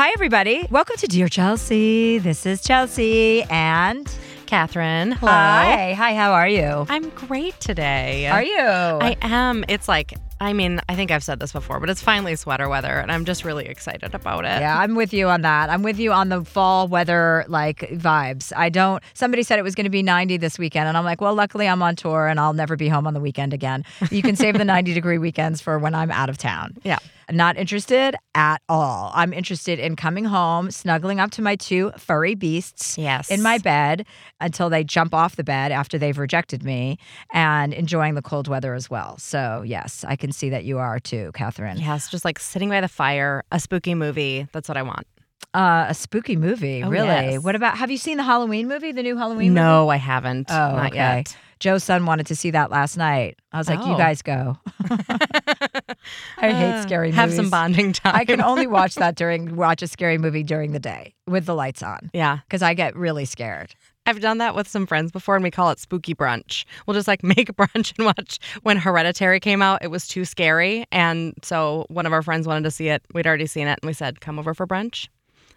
Hi, everybody. Welcome to Dear Chelsea. This is Chelsea and Catherine. Hello. Hi. Hi, how are you? I'm great today. Are you? I am. It's like, I mean, I think I've said this before, but it's finally sweater weather, and I'm just really excited about it. yeah, I'm with you on that. I'm with you on the fall weather like vibes. I don't. Somebody said it was going to be 90 this weekend, and I'm like, well, luckily I'm on tour and I'll never be home on the weekend again. You can save the 90 degree weekends for when I'm out of town. Yeah. Not interested at all. I'm interested in coming home, snuggling up to my two furry beasts Yes. in my bed until they jump off the bed after they've rejected me and enjoying the cold weather as well. So, yes, I can see that you are too, Catherine. Yes, just like sitting by the fire, a spooky movie. That's what I want. Uh, a spooky movie, Oh, really. yes. What about, have you seen the Halloween movie, the new Halloween movie? no, I haven't. Oh, Not okay. yet. Joe's son wanted to see that last night. I was like, you Oh. guys go. I hate scary movies. Have some bonding time. I can only watch that during, watch a scary movie during the day with the lights on Yeah. because I get really scared. I've done that with some friends before, and we call it spooky brunch. We'll just like make brunch and watch. When Hereditary came out, it was too scary. And so one of our friends wanted to see it. We'd already seen it, and we said, come over for brunch.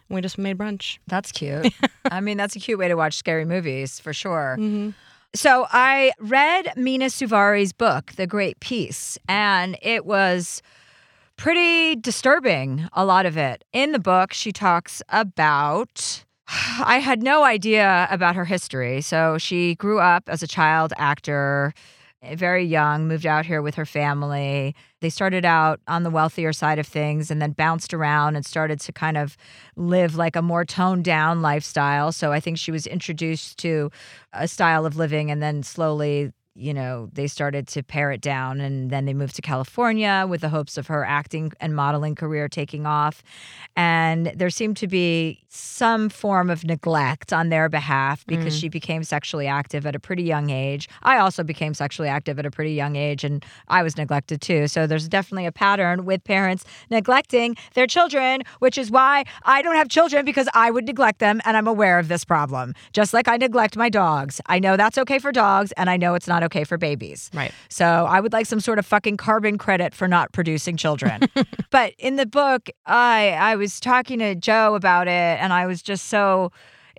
We just made brunch. That's cute. I mean, that's a cute way to watch scary movies for sure. Mm-hmm. So I read Mena Suvari's book, The Great Peace, and it was pretty disturbing, a lot of it. In the book, she talks about. I had no idea about her history. So she grew up as a child actor, very young, moved out here with her family. They started out on the wealthier side of things and then bounced around and started to kind of live like a more toned down lifestyle. So I think she was introduced to a style of living and then slowly you know they started to pare it down and then they moved to california with the hopes of her acting and modeling career taking off. And there seemed to be some form of neglect on their behalf because mm. she became sexually active at a pretty young age. I also became sexually active at a pretty young age and i was neglected too. So there's definitely a pattern with parents neglecting their children which is why i don't have children because i would neglect them and i'm aware of this problem. Just like i neglect my dogs. I know that's okay for dogs and i know it's not okay for babies Right. so I would like some sort of fucking carbon credit for not producing children. but in the book, I I was talking to Joe about it and I was just so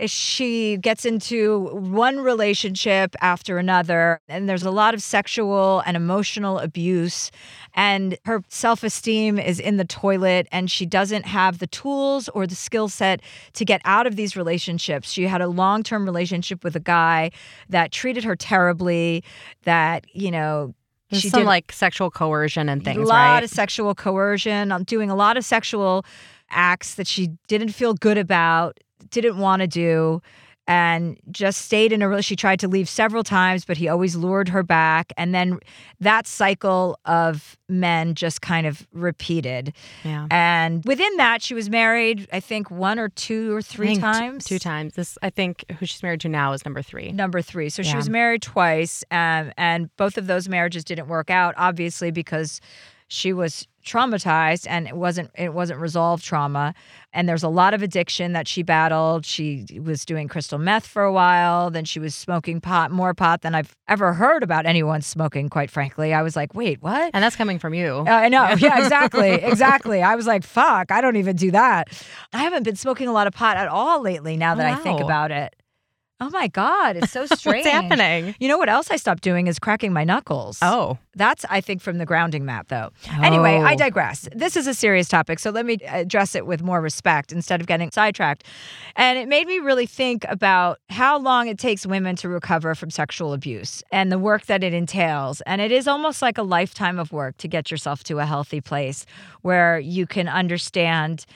she gets into one relationship after another and there's a lot of sexual and emotional abuse and her self-esteem is in the toilet and she doesn't have the tools or the skill set to get out of these relationships she had a long-term relationship with a guy that treated her terribly that you know There's she some did like sexual coercion and things, a lot right? of sexual coercion. I'm doing a lot of sexual acts that she didn't feel good about, didn't want to do, and just stayed in a relationship. She tried to leave several times, but he always lured her back. And then that cycle of men just kind of repeated. yeah. And within that, she was married, I think, one or two or three times. two times. This, I think, who she's married to now is number three. Number three. So she was married twice, um, and both of those marriages didn't work out. Obviously, because she was traumatized and it wasn't it wasn't resolved trauma and there's a lot of addiction that she battled she was doing crystal meth for a while then she was smoking pot more pot than i've ever heard about anyone smoking quite frankly i was like wait what And that's coming from you. uh, I know. Yeah, exactly. exactly. I was like, fuck, I don't even do that. I haven't been smoking a lot of pot at all lately now that I think about it. Oh my God, it's so strange. What's happening? You know what else I stopped doing is cracking my knuckles. Oh. That's, I think, from the grounding mat, though. Anyway, I Oh. digress. This is a serious topic, so let me address it with more respect instead of getting sidetracked. And it made me really think about how long it takes women to recover from sexual abuse and the work that it entails. And it is almost like a lifetime of work to get yourself to a healthy place where you can understand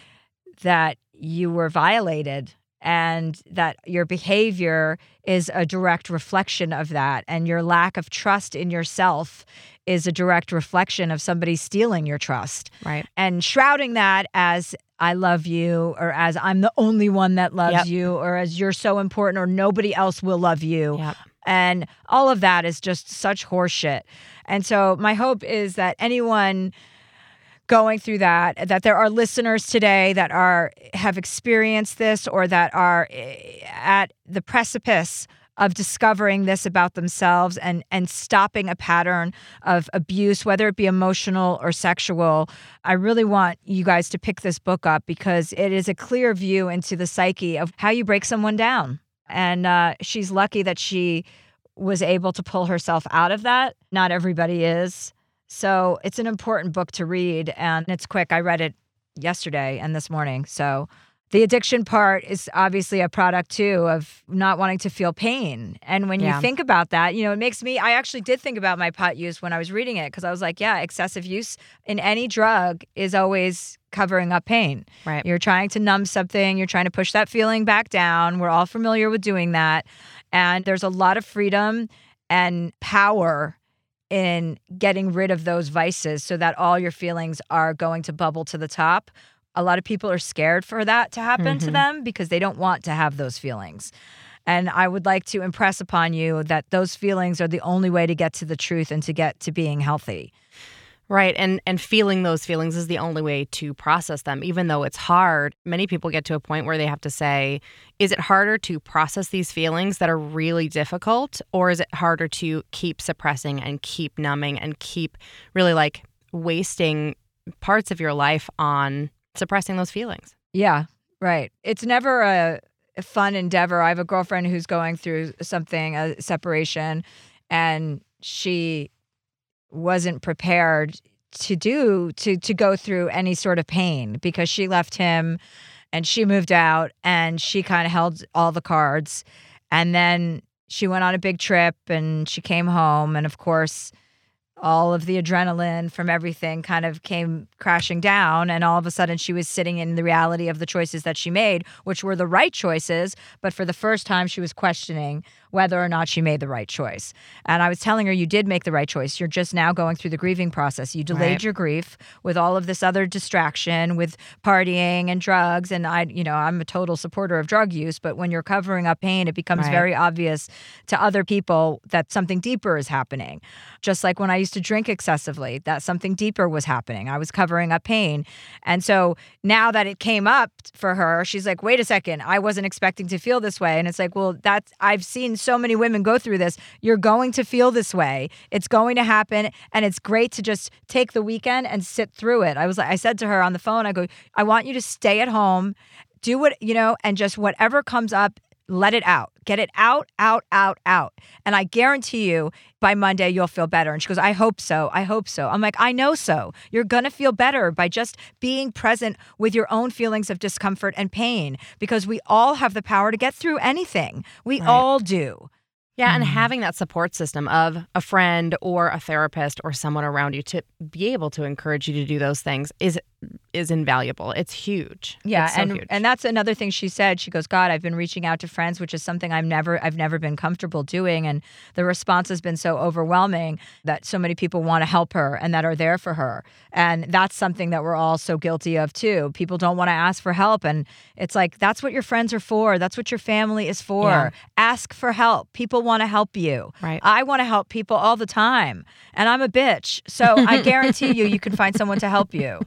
that you were violated and that your behavior is a direct reflection of that and your lack of trust in yourself is a direct reflection of somebody stealing your trust Right. and shrouding that as I love you or as I'm the only one that loves Yep. you or as you're so important or nobody else will love you. Yep. And all of that is just such horseshit. And so my hope is that anyone going through that that there are listeners today that are have experienced this or that are eh, at the precipice of discovering this about themselves and and stopping a pattern of abuse whether it be emotional or sexual. I really want you guys to pick this book up because it is a clear view into the psyche of how you break someone down. And uh, she's lucky that she was able to pull herself out of that. Not everybody is so it's an important book to read and it's quick i read it yesterday and this morning so the addiction part is obviously a product too of not wanting to feel pain. And when Yeah. you think about that, you know, it makes me, I actually did think about my pot use when I was reading it because I was like, yeah, excessive use in any drug is always covering up pain. Right. You're trying to numb something, you're trying to push that feeling back down. We're all familiar with doing that. And there's a lot of freedom and power in getting rid of those vices so that all your feelings are going to bubble to the top. A lot of people are scared for that to happen to Mhm. them because they don't want to have those feelings. And I would like to impress upon you that those feelings are the only way to get to the truth and to get to being healthy. Right. And and feeling those feelings is the only way to process them. Even though it's hard, many people get to a point where they have to say, is it harder to process these feelings that are really difficult or is it harder to keep suppressing and keep numbing and keep really like wasting parts of your life on suppressing those feelings? Yeah, right. It's never a fun endeavor. I have a girlfriend who's going through something, a separation, and she wasn't prepared to do to to go through any sort of pain because she left him and she moved out and she kind of held all the cards. And then she went on a big trip and she came home and of course all of the adrenaline from everything kind of came crashing down. And all of a sudden she was sitting in the reality of the choices that she made which were the right choices but for the first time she was questioning whether or not she made the right choice and i was telling her you did make the right choice you're just now going through the grieving process you delayed Right. your grief with all of this other distraction with partying and drugs and i you know i'm a total supporter of drug use but when you're covering up pain it becomes Right. very obvious to other people that something deeper is happening just like when I used to drink excessively, that something deeper was happening. I was covering up pain. And so now that it came up for her, she's like, wait a second, I wasn't expecting to feel this way. And it's like, well, that's, I've seen so many women go through this. You're going to feel this way. It's going to happen. And it's great to just take the weekend and sit through it. I was like, I said to her on the phone, I go, I want you to stay at home, do what, you know, and just whatever comes up, let it out. Get it out, out, out, out. And I guarantee you by Monday you'll feel better. And she goes, I hope so. I hope so. I'm like, I know so. You're going to feel better by just being present with your own feelings of discomfort and pain because we all have the power to get through anything. We Right. all do. Yeah, and Mhm. having that support system of a friend or a therapist or someone around you to be able to encourage you to do those things is is invaluable. It's huge. Yeah, It's so and huge. and that's another thing she said. She goes, "God, I've been reaching out to friends, which is something I've never I've never been comfortable doing, and the response has been so overwhelming that so many people want to help her and that are there for her, and that's something that we're all so guilty of too. People don't want to ask for help, and it's like that's what your friends are for. That's what your family is for. Yeah. Ask for help. People want to help you. right. I want to help people all the time, and I'm a bitch, so I guarantee you, you can find someone to help you."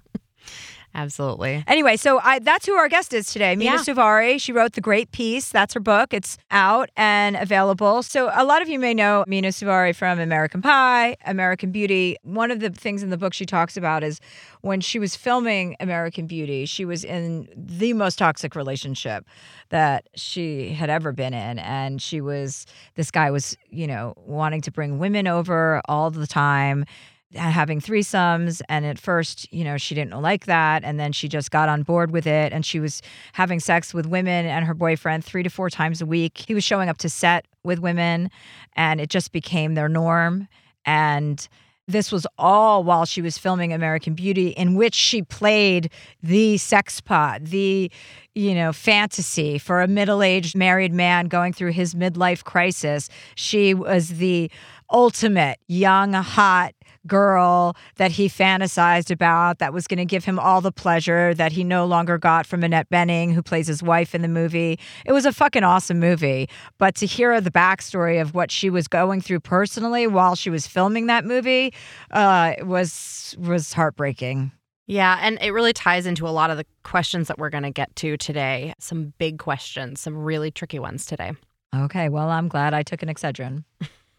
Absolutely. Anyway, so I, that's who our guest is today. Mena Yeah. Suvari. She wrote The Great Peace. That's her book. It's out and available. So a lot of you may know Mena Suvari from American Pie, American Beauty. One of the things in the book she talks about is when she was filming American Beauty, she was in the most toxic relationship that she had ever been in. And she was, this guy was, you know, wanting to bring women over all the time having threesomes and at first you know she didn't like that and then she just got on board with it and she was having sex with women and her boyfriend three to four times a week he was showing up to set with women and it just became their norm and this was all while she was filming American Beauty, in which she played the sex pot, the you know fantasy for a middle-aged married man going through his midlife crisis. She was the ultimate young, hot girl that he fantasized about that was going to give him all the pleasure that he no longer got from Annette Bening, who plays his wife in the movie. It was a fucking awesome movie. But to hear the backstory of what she was going through personally while she was filming that movie uh, was was heartbreaking. Yeah, and it really ties into a lot of the questions that we're going to get to today. Some big questions, some really tricky ones today. Okay, well, I'm glad I took an Excedrin.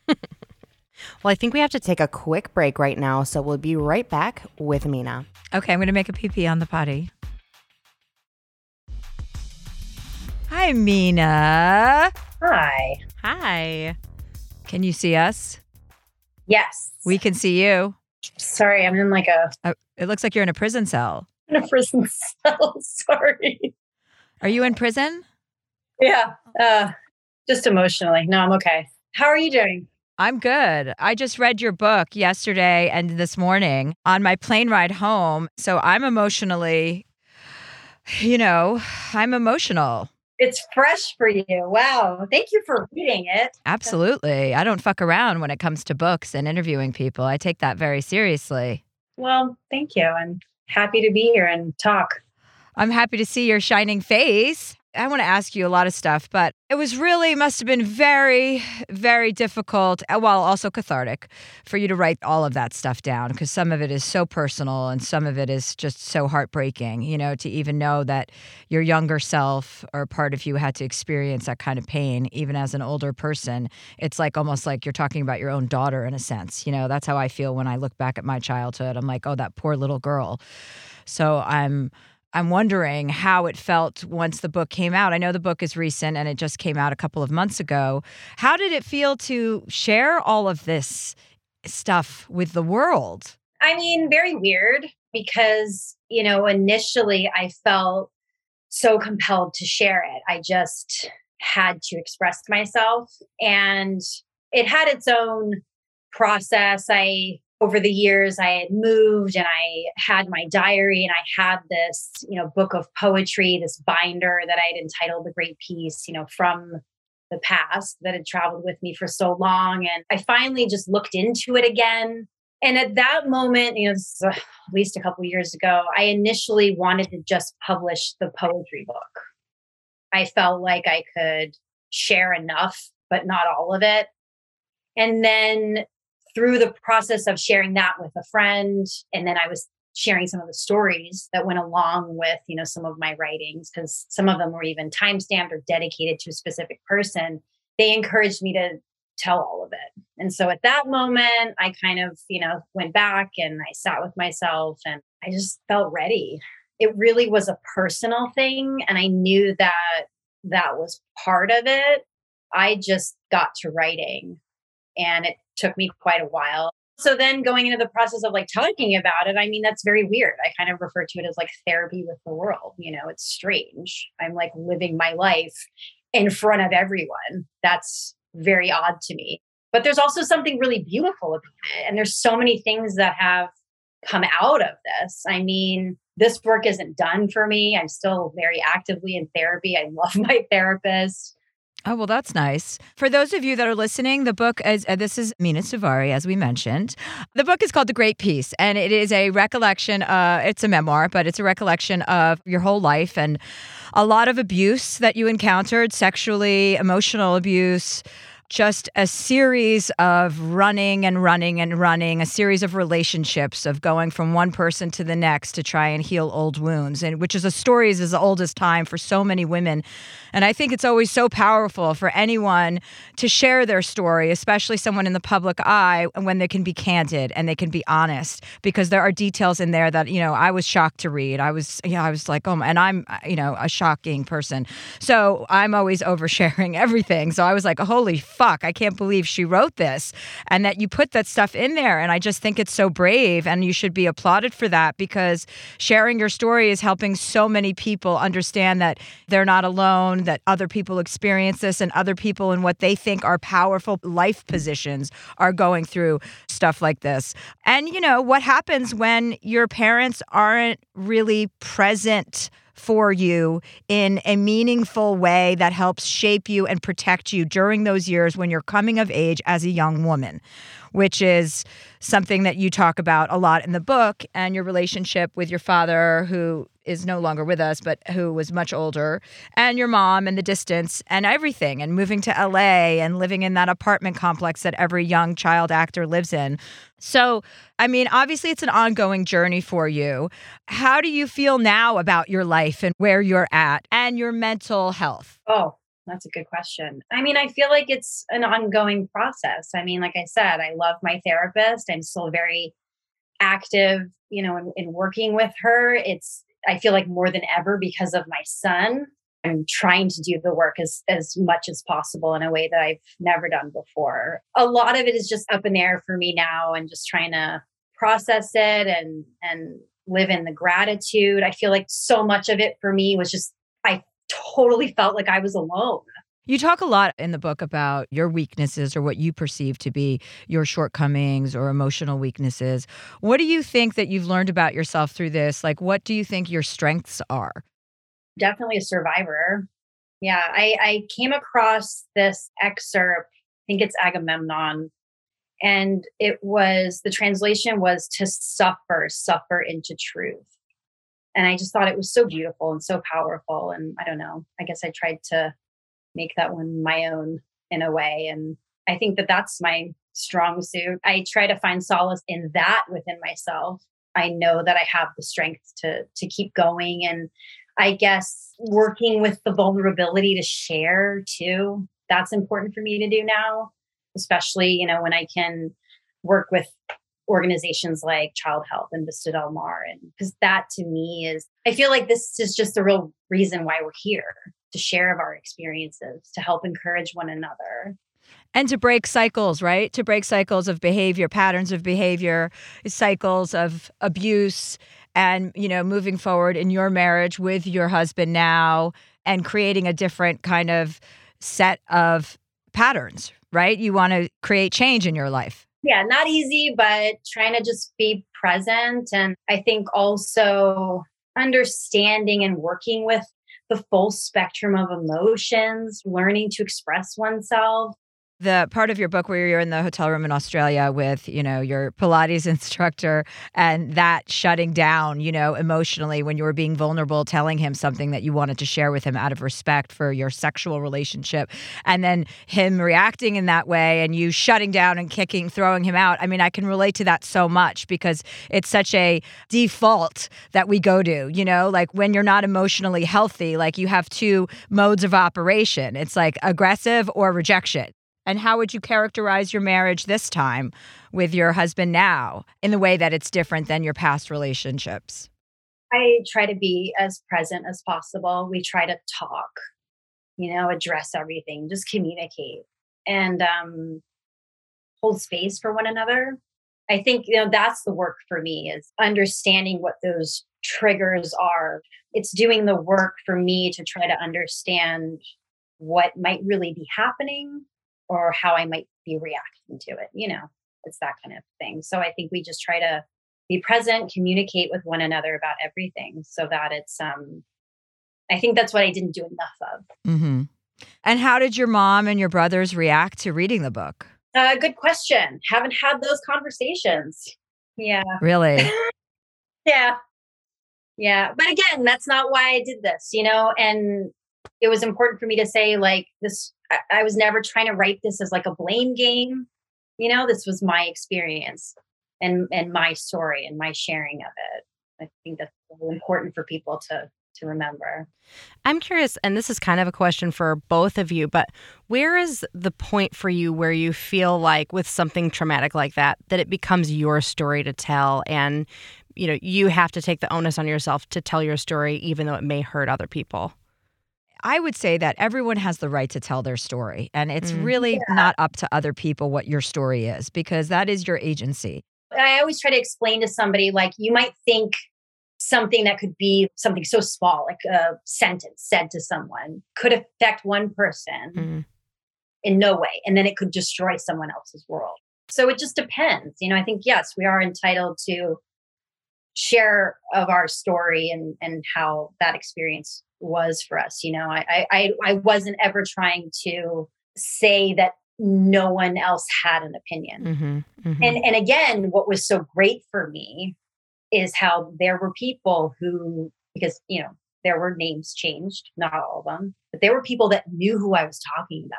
Well, I think we have to take a quick break right now, so we'll be right back with Mena. Okay, I'm going to make a pee pee on the potty. Hi, Mena. Hi. Hi. Can you see us? Yes. We can see you. Sorry, I'm in like a, Uh, it looks like you're in a prison cell. in a prison cell. Sorry. Are you in prison? Yeah. Uh, just emotionally. No, I'm okay. How are you doing? I'm good. I just read your book yesterday and this morning on my plane ride home. So I'm emotionally, you know, I'm emotional. It's fresh for you. Wow. Thank you for reading it. Absolutely. I don't fuck around when it comes to books and interviewing people. I take that very seriously. Well, thank you. I'm happy to be here and talk. I'm happy to see your shining face. I want to ask you a lot of stuff, but it was really must have been very, very difficult, uh, while also cathartic, for you to write all of that stuff down because some of it is so personal and some of it is just so heartbreaking. You know, to even know that your younger self or part of you had to experience that kind of pain, even as an older person, it's like almost like you're talking about your own daughter in a sense. You know, that's how I feel when I look back at my childhood. I'm like, oh, that poor little girl. So I'm I'm wondering how it felt once the book came out. I know the book is recent and it just came out a couple of months ago. How did it feel to share all of this stuff with the world? I mean, very weird because, you know, initially I felt so compelled to share it. I just had to express myself and it had its own process. I over the years I had moved and I had my diary and I had this, you know, book of poetry, this binder that I had entitled The Great Peace, you know, from the past that had traveled with me for so long. And I finally just looked into it again. And at that moment, you know, is, uh, at least a couple years ago, I initially wanted to just publish the poetry book. I felt like I could share enough, but not all of it. And then through the process of sharing that with a friend and then i was sharing some of the stories that went along with you know some of my writings because some of them were even time stamped or dedicated to a specific person they encouraged me to tell all of it. And so at that moment i kind of you know went back and i sat with myself and i just felt ready. It really was a personal thing and i knew that that was part of it. I just got to writing and it took me quite a while. So then going into the process of like talking about it, I mean, that's very weird. I kind of refer to it as like therapy with the world. You know, it's strange. I'm like living my life in front of everyone. That's very odd to me. But there's also something really beautiful about it. And there's so many things that have come out of this. I mean, this work isn't done for me. I'm still very actively in therapy. I love my therapist. Oh, well, that's nice. For those of you that are listening, the book is uh, this is Mena Suvari, as we mentioned. The book is called The Great Peace, and it is a recollection. Uh, it's a memoir, but it's a recollection of your whole life and a lot of abuse that you encountered sexually, emotional abuse just a series of running and running and running, a series of relationships of going from one person to the next to try and heal old wounds, and which is a story as old as time for so many women. And I think it's always so powerful for anyone to share their story, especially someone in the public eye, when they can be candid and they can be honest, because there are details in there that you know I was shocked to read. I was, yeah, I was like, oh, my, and I'm, you know, a shocking person, so I'm always oversharing everything. So I was like, holy fuck, I can't believe she wrote this and that you put that stuff in there. And I just think it's so brave and you should be applauded for that because sharing your story is helping so many people understand that they're not alone, that other people experience this and other people in what they think are powerful life positions are going through stuff like this. And, you know, what happens when your parents aren't really present for you in a meaningful way that helps shape you and protect you during those years when you're coming of age as a young woman, which is something that you talk about a lot in the book and your relationship with your father, who is no longer with us, but who was much older, and your mom and the distance and everything, and moving to LA and living in that apartment complex that every young child actor lives in. So, I mean, obviously, it's an ongoing journey for you. How do you feel now about your life and where you're at and your mental health? Oh, That's a good question. I mean, I feel like it's an ongoing process. I mean, like I said, I love my therapist. I'm still very active, you know, in, in working with her. It's, I feel like more than ever because of my son. I'm trying to do the work as as much as possible in a way that I've never done before. A lot of it is just up in the air for me now and just trying to process it and and live in the gratitude. I feel like so much of it for me was just totally felt like I was alone. You talk a lot in the book about your weaknesses or what you perceive to be your shortcomings or emotional weaknesses. What do you think that you've learned about yourself through this? Like, what do you think your strengths are? Definitely a survivor. Yeah, I, I came across this excerpt, I think it's Agamemnon, and it was the translation was to suffer, suffer into truth. And I just thought it was so beautiful and so powerful. And I don't know, I guess I tried to make that one my own in a way. And I think that that's my strong suit. I try to find solace in that within myself. I know that I have the strength to to keep going and I guess working with the vulnerability to share too. That's important for me to do now, especially, you know, when I can work with organizations like Child Health and Vista Del Mar. And because that to me is, I feel like this is just the real reason why we're here to share of our experiences, to help encourage one another. And to break cycles, right? To break cycles of behavior, patterns of behavior, cycles of abuse, and, you know, moving forward in your marriage with your husband now and creating a different kind of set of patterns, right? You want to create change in your life. Yeah, not easy, but trying to just be present. And I think also understanding and working with the full spectrum of emotions, learning to express oneself, the part of your book where you're in the hotel room in Australia with, you know, your Pilates instructor and that shutting down, you know, emotionally when you were being vulnerable, telling him something that you wanted to share with him out of respect for your sexual relationship. And then him reacting in that way and you shutting down and kicking, throwing him out. I mean, I can relate to that so much because it's such a default that we go to, you know, like when you're not emotionally healthy, like you have two modes of operation. It's like aggressive or rejection. And how would you characterize your marriage this time with your husband now in the way that it's different than your past relationships? I try to be as present as possible. We try to talk, you know, address everything, just communicate and um, hold space for one another. I think, you know, that's the work for me is understanding what those triggers are. It's doing the work for me to try to understand what might really be happening or how I might be reacting to it. You know, it's that kind of thing. So I think we just try to be present, communicate with one another about everything so that it's, um, I think that's what I didn't do enough of. Mm-hmm. And how did your mom and your brothers react to reading the book? Uh, good question. Haven't had those conversations. Yeah. Really? yeah. Yeah. But again, that's not why I did this, you know, and it was important for me to say, like, this I, I was never trying to write this as like a blame game. You know, this was my experience and and my story and my sharing of it. I think that's really important for people to to remember. I'm curious, and this is kind of a question for both of you, but where is the point for you where you feel like with something traumatic like that, that it becomes your story to tell and you know, you have to take the onus on yourself to tell your story, even though it may hurt other people? I would say that everyone has the right to tell their story. And it's mm. really yeah. not up to other people what your story is because that is your agency. I always try to explain to somebody like you might think something that could be something so small, like a sentence said to someone, could affect one person mm. in no way. And then it could destroy someone else's world. So it just depends. You know, I think, yes, we are entitled to share of our story and, and how that experience was for us. You know, I, I, I wasn't ever trying to say that no one else had an opinion. Mm-hmm, mm-hmm. And, and again, what was so great for me is how there were people who, because, you know, there were names changed, not all of them, but there were people that knew who I was talking about.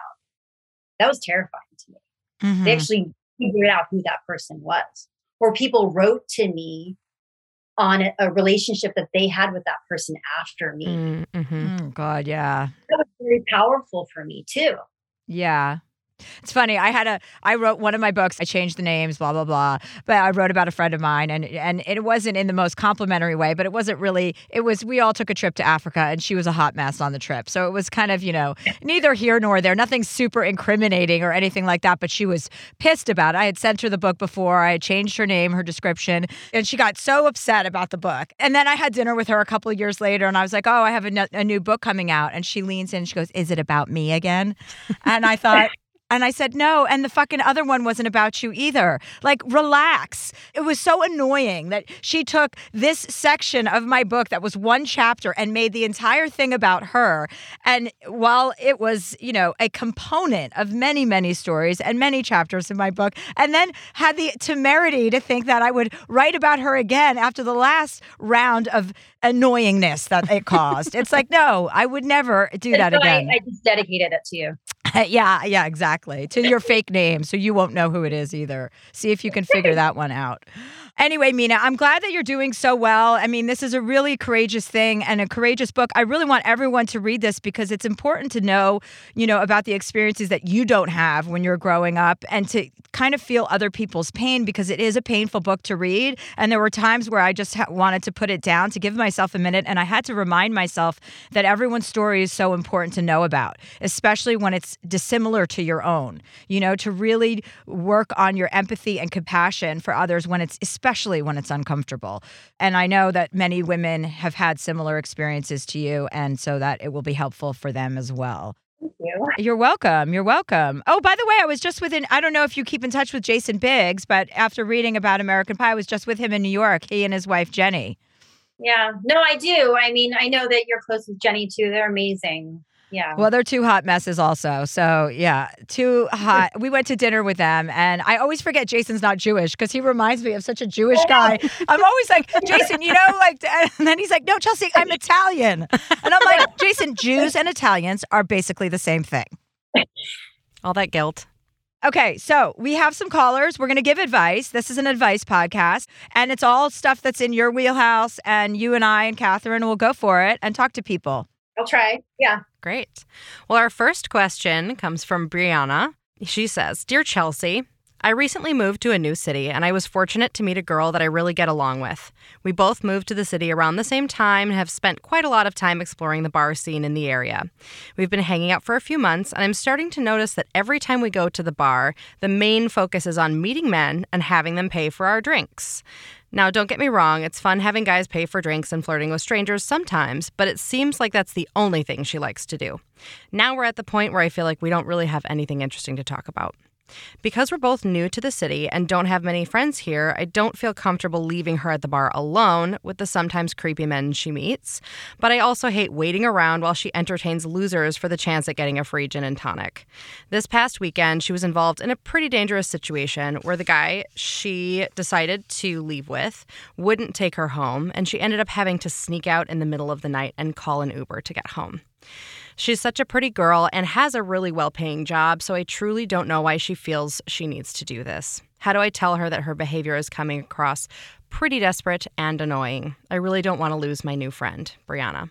That was terrifying to me. Mm-hmm. They actually figured out who that person was. Or people wrote to me on a, a, relationship that they had with that person after me. Mm, mm-hmm. Oh, God, yeah. That was very powerful for me too. Yeah. It's funny. I had a I wrote one of my books. I changed the names, blah blah blah. But I wrote about a friend of mine, and and it wasn't in the most complimentary way. But it wasn't really. It was we all took a trip to Africa, and she was a hot mess on the trip. So it was kind of you know neither here nor there. Nothing super incriminating or anything like that. But she was pissed about it. I had sent her the book before. I had changed her name, her description, and she got so upset about the book. And then I had dinner with her a couple of years later, and I was like, "Oh, I have a, n- a new book coming out." And she leans in, and she goes, "Is it about me again?" And I thought. And I said, no. And the fucking other one wasn't about you either. Like, relax. It was so annoying that she took this section of my book that was one chapter and made the entire thing about her. And while it was, you know, a component of many, many stories and many chapters in my book, and then had the temerity to think that I would write about her again after the last round of annoyingness that it caused. it's like, no, I would never do that so again. I, I just dedicated it to you. yeah, yeah, exactly. To your fake name, so you won't know who it is either. See if you can figure that one out. Anyway, Mena, I'm glad that you're doing so well. I mean, this is a really courageous thing and a courageous book. I really want everyone to read this because it's important to know, you know, about the experiences that you don't have when you're growing up and to kind of feel other people's pain because it is a painful book to read. And there were times where I just ha- wanted to put it down to give myself a minute and I had to remind myself that everyone's story is so important to know about, especially when it's dissimilar to your own. You know, to really work on your empathy and compassion for others when it's especially when it's uncomfortable. And I know that many women have had similar experiences to you, and so that it will be helpful for them as well. Thank you. You're welcome. You're welcome. Oh, by the way, I was just within, I don't know if you keep in touch with Jason Biggs, but after reading about American Pie, I was just with him in New York, he and his wife, Jenny. Yeah. No, I do. I mean, I know that you're close with Jenny too. They're amazing. Yeah. Well, they're two hot messes also. So, yeah, two hot. We went to dinner with them, and I always forget Jason's not Jewish because he reminds me of such a Jewish oh, guy. I'm always like, Jason, you know, like, and then he's like, no, Chelsea, I'm Italian. And I'm like, Jason, Jews and Italians are basically the same thing. All that guilt. Okay, so we have some callers. We're going to give advice. This is an advice podcast, and it's all stuff that's in your wheelhouse. And you and I and Catherine will go for it and talk to people. I'll try. Yeah. Great. Well, our first question comes from Brianna. She says Dear Chelsea, I recently moved to a new city and I was fortunate to meet a girl that I really get along with. We both moved to the city around the same time and have spent quite a lot of time exploring the bar scene in the area. We've been hanging out for a few months and I'm starting to notice that every time we go to the bar, the main focus is on meeting men and having them pay for our drinks. Now, don't get me wrong, it's fun having guys pay for drinks and flirting with strangers sometimes, but it seems like that's the only thing she likes to do. Now we're at the point where I feel like we don't really have anything interesting to talk about. Because we're both new to the city and don't have many friends here, I don't feel comfortable leaving her at the bar alone with the sometimes creepy men she meets. But I also hate waiting around while she entertains losers for the chance at getting a free gin and tonic. This past weekend, she was involved in a pretty dangerous situation where the guy she decided to leave with wouldn't take her home, and she ended up having to sneak out in the middle of the night and call an Uber to get home. She's such a pretty girl and has a really well paying job, so I truly don't know why she feels she needs to do this. How do I tell her that her behavior is coming across pretty desperate and annoying? I really don't want to lose my new friend, Brianna.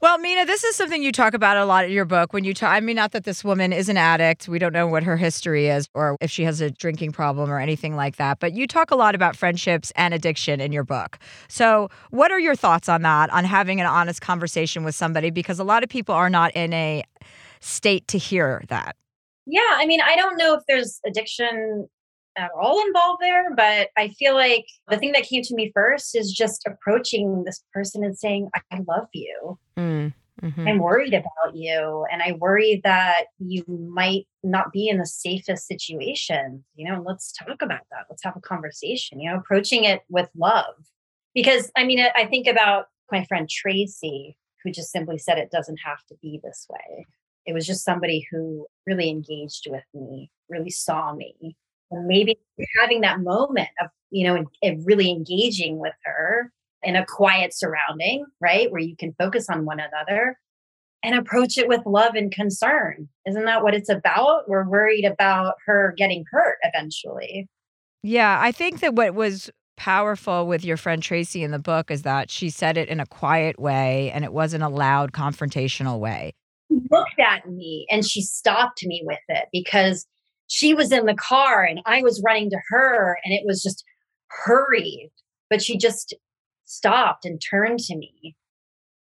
Well, Mena, this is something you talk about a lot in your book. When you talk, I mean, not that this woman is an addict. We don't know what her history is or if she has a drinking problem or anything like that. But you talk a lot about friendships and addiction in your book. So, what are your thoughts on that, on having an honest conversation with somebody? Because a lot of people are not in a state to hear that. Yeah. I mean, I don't know if there's addiction at all involved there, but I feel like the thing that came to me first is just approaching this person and saying, I love you. Mm, mhm. I'm worried about you. And I worry that you might not be in the safest situation. You know, let's talk about that. Let's have a conversation, you know, approaching it with love. Because I mean, I think about my friend Tracy, who just simply said it doesn't have to be this way. It was just somebody who really engaged with me, really saw me. Maybe having that moment of, you know, and, and really engaging with her in a quiet surrounding, right? Where you can focus on one another and approach it with love and concern. Isn't that what it's about? We're worried about her getting hurt eventually. Yeah, I think that what was powerful with your friend Tracy in the book is that she said it in a quiet way and it wasn't a loud confrontational way. looked at me and she stopped me with it because she was in the car and I was running to her and it was just hurried. But she just stopped and turned to me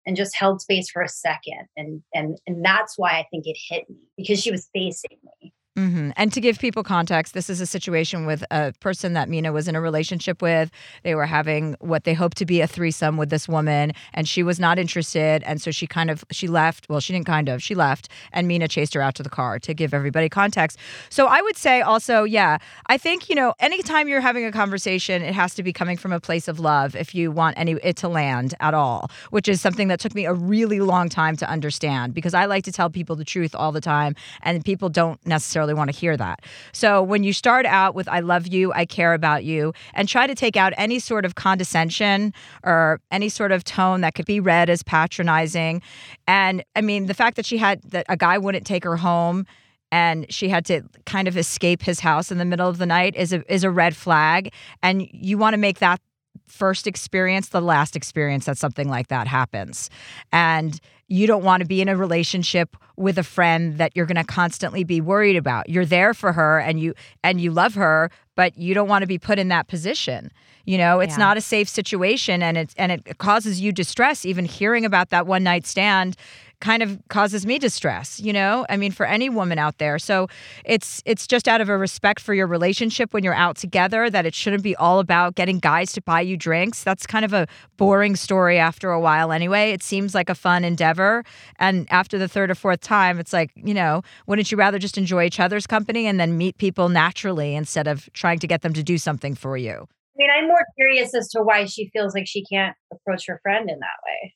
and just held space for a second. And and and that's why I think it hit me because she was facing me. Mm-hmm. And to give people context, this is a situation with a person that Mena was in a relationship with. They were having what they hoped to be a threesome with this woman, and she was not interested. And so she kind of she left. Well, she didn't kind of. She left, and Mena chased her out to the car to give everybody context. So I would say also, yeah, I think you know, anytime you're having a conversation, it has to be coming from a place of love if you want any it to land at all, which is something that took me a really long time to understand because I like to tell people the truth all the time, and people don't necessarily want to hear that. So when you start out with I love you, I care about you, and try to take out any sort of condescension or any sort of tone that could be read as patronizing. And I mean, the fact that she had that a guy wouldn't take her home and she had to kind of escape his house in the middle of the night is a is a red flag and you want to make that first experience the last experience that something like that happens and you don't want to be in a relationship with a friend that you're going to constantly be worried about. You're there for her and you and you love her, but you don't want to be put in that position. You know, it's Yeah. not a safe situation and it's and it causes you distress even hearing about that one night stand kind of causes me distress, you know? I mean for any woman out there. So it's it's just out of a respect for your relationship when you're out together that it shouldn't be all about getting guys to buy you drinks. That's kind of a boring story after a while anyway. It seems like a fun endeavor and after the third or fourth time it's like, you know, wouldn't you rather just enjoy each other's company and then meet people naturally instead of trying to get them to do something for you? I mean, I'm more curious as to why she feels like she can't approach her friend in that way.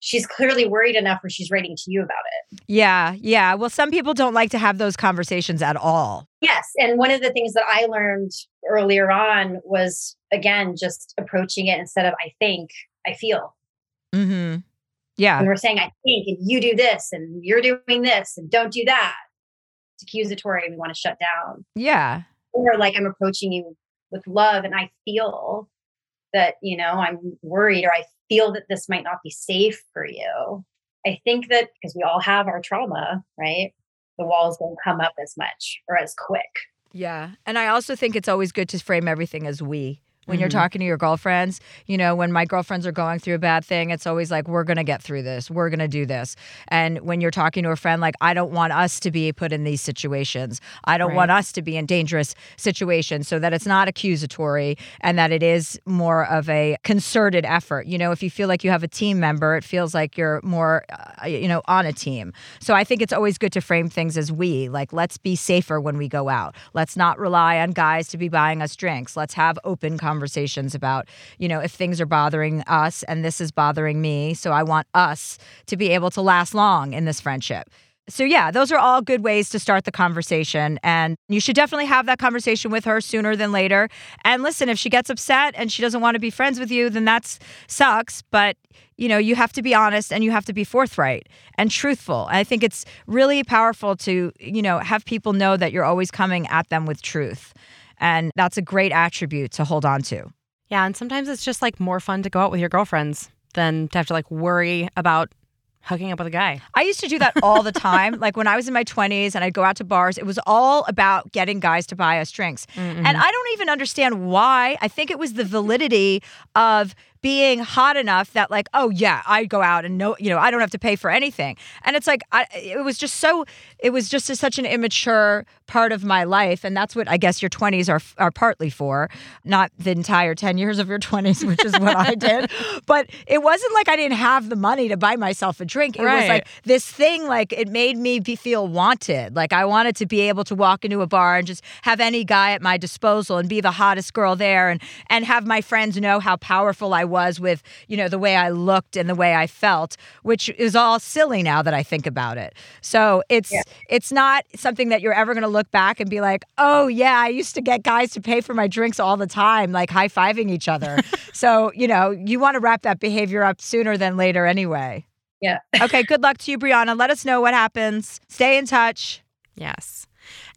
She's clearly worried enough where she's writing to you about it. Yeah, yeah. Well, some people don't like to have those conversations at all. Yes. And one of the things that I learned earlier on was, again, just approaching it instead of I think, I feel. Mm-hmm. Yeah. When we're saying I think and you do this and you're doing this and don't do that, it's accusatory. We want to shut down. Yeah. Or like I'm approaching you with love and I feel that, you know, I'm worried or I feel that this might not be safe for you. I think that because we all have our trauma, right? The walls don't come up as much or as quick. Yeah. And I also think it's always good to frame everything as we. When you're Mhm. talking to your girlfriends, you know, when my girlfriends are going through a bad thing, it's always like, we're going to get through this. We're going to do this. And when you're talking to a friend, like, I don't want us to be put in these situations. I don't Right. want us to be in dangerous situations so that it's not accusatory and that it is more of a concerted effort. You know, if you feel like you have a team member, it feels like you're more, uh, you know, on a team. So I think it's always good to frame things as we. Like, let's be safer when we go out. Let's not rely on guys to be buying us drinks. Let's have open conversations about, you know, if things are bothering us and this is bothering me. So I want us to be able to last long in this friendship. So, yeah, those are all good ways to start the conversation. And you should definitely have that conversation with her sooner than later. And listen, if she gets upset and she doesn't want to be friends with you, then that's sucks. But, you know, you have to be honest and you have to be forthright and truthful. I think it's really powerful to, you know, have people know that you're always coming at them with truth. And that's a great attribute to hold on to. Yeah, and sometimes it's just like more fun to go out with your girlfriends than to have to like worry about hooking up with a guy. I used to do that all the time. like when I was in my 20s and I'd go out to bars, it was all about getting guys to buy us drinks. Mm-hmm. And I don't even understand why. I think it was the validity of being hot enough that like oh yeah i go out and no you know i don't have to pay for anything. And it's like I, it was just so it was just a, such an immature part of my life. And that's what i guess your 20s are are partly for not the entire 10 years of your 20s which is what i did. But it wasn't like i didn't have the money to buy myself a drink. It was like this thing like it made me be, feel wanted. Like i wanted to be able to walk into a bar and just have any guy at my disposal and be the hottest girl there and and have my friends know how powerful i was with you know the way i looked and the way i felt which is all silly now that i think about it so it's Yeah. it's not something that you're ever going to look back and be like oh yeah i used to get guys to pay for my drinks all the time like high-fiving each other so you know you want to wrap that behavior up sooner than later anyway Yeah. okay, good luck to you, Brianna. Let us know what happens. Stay in touch. Yes.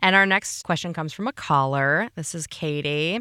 And our next question comes from a caller. This is Katie.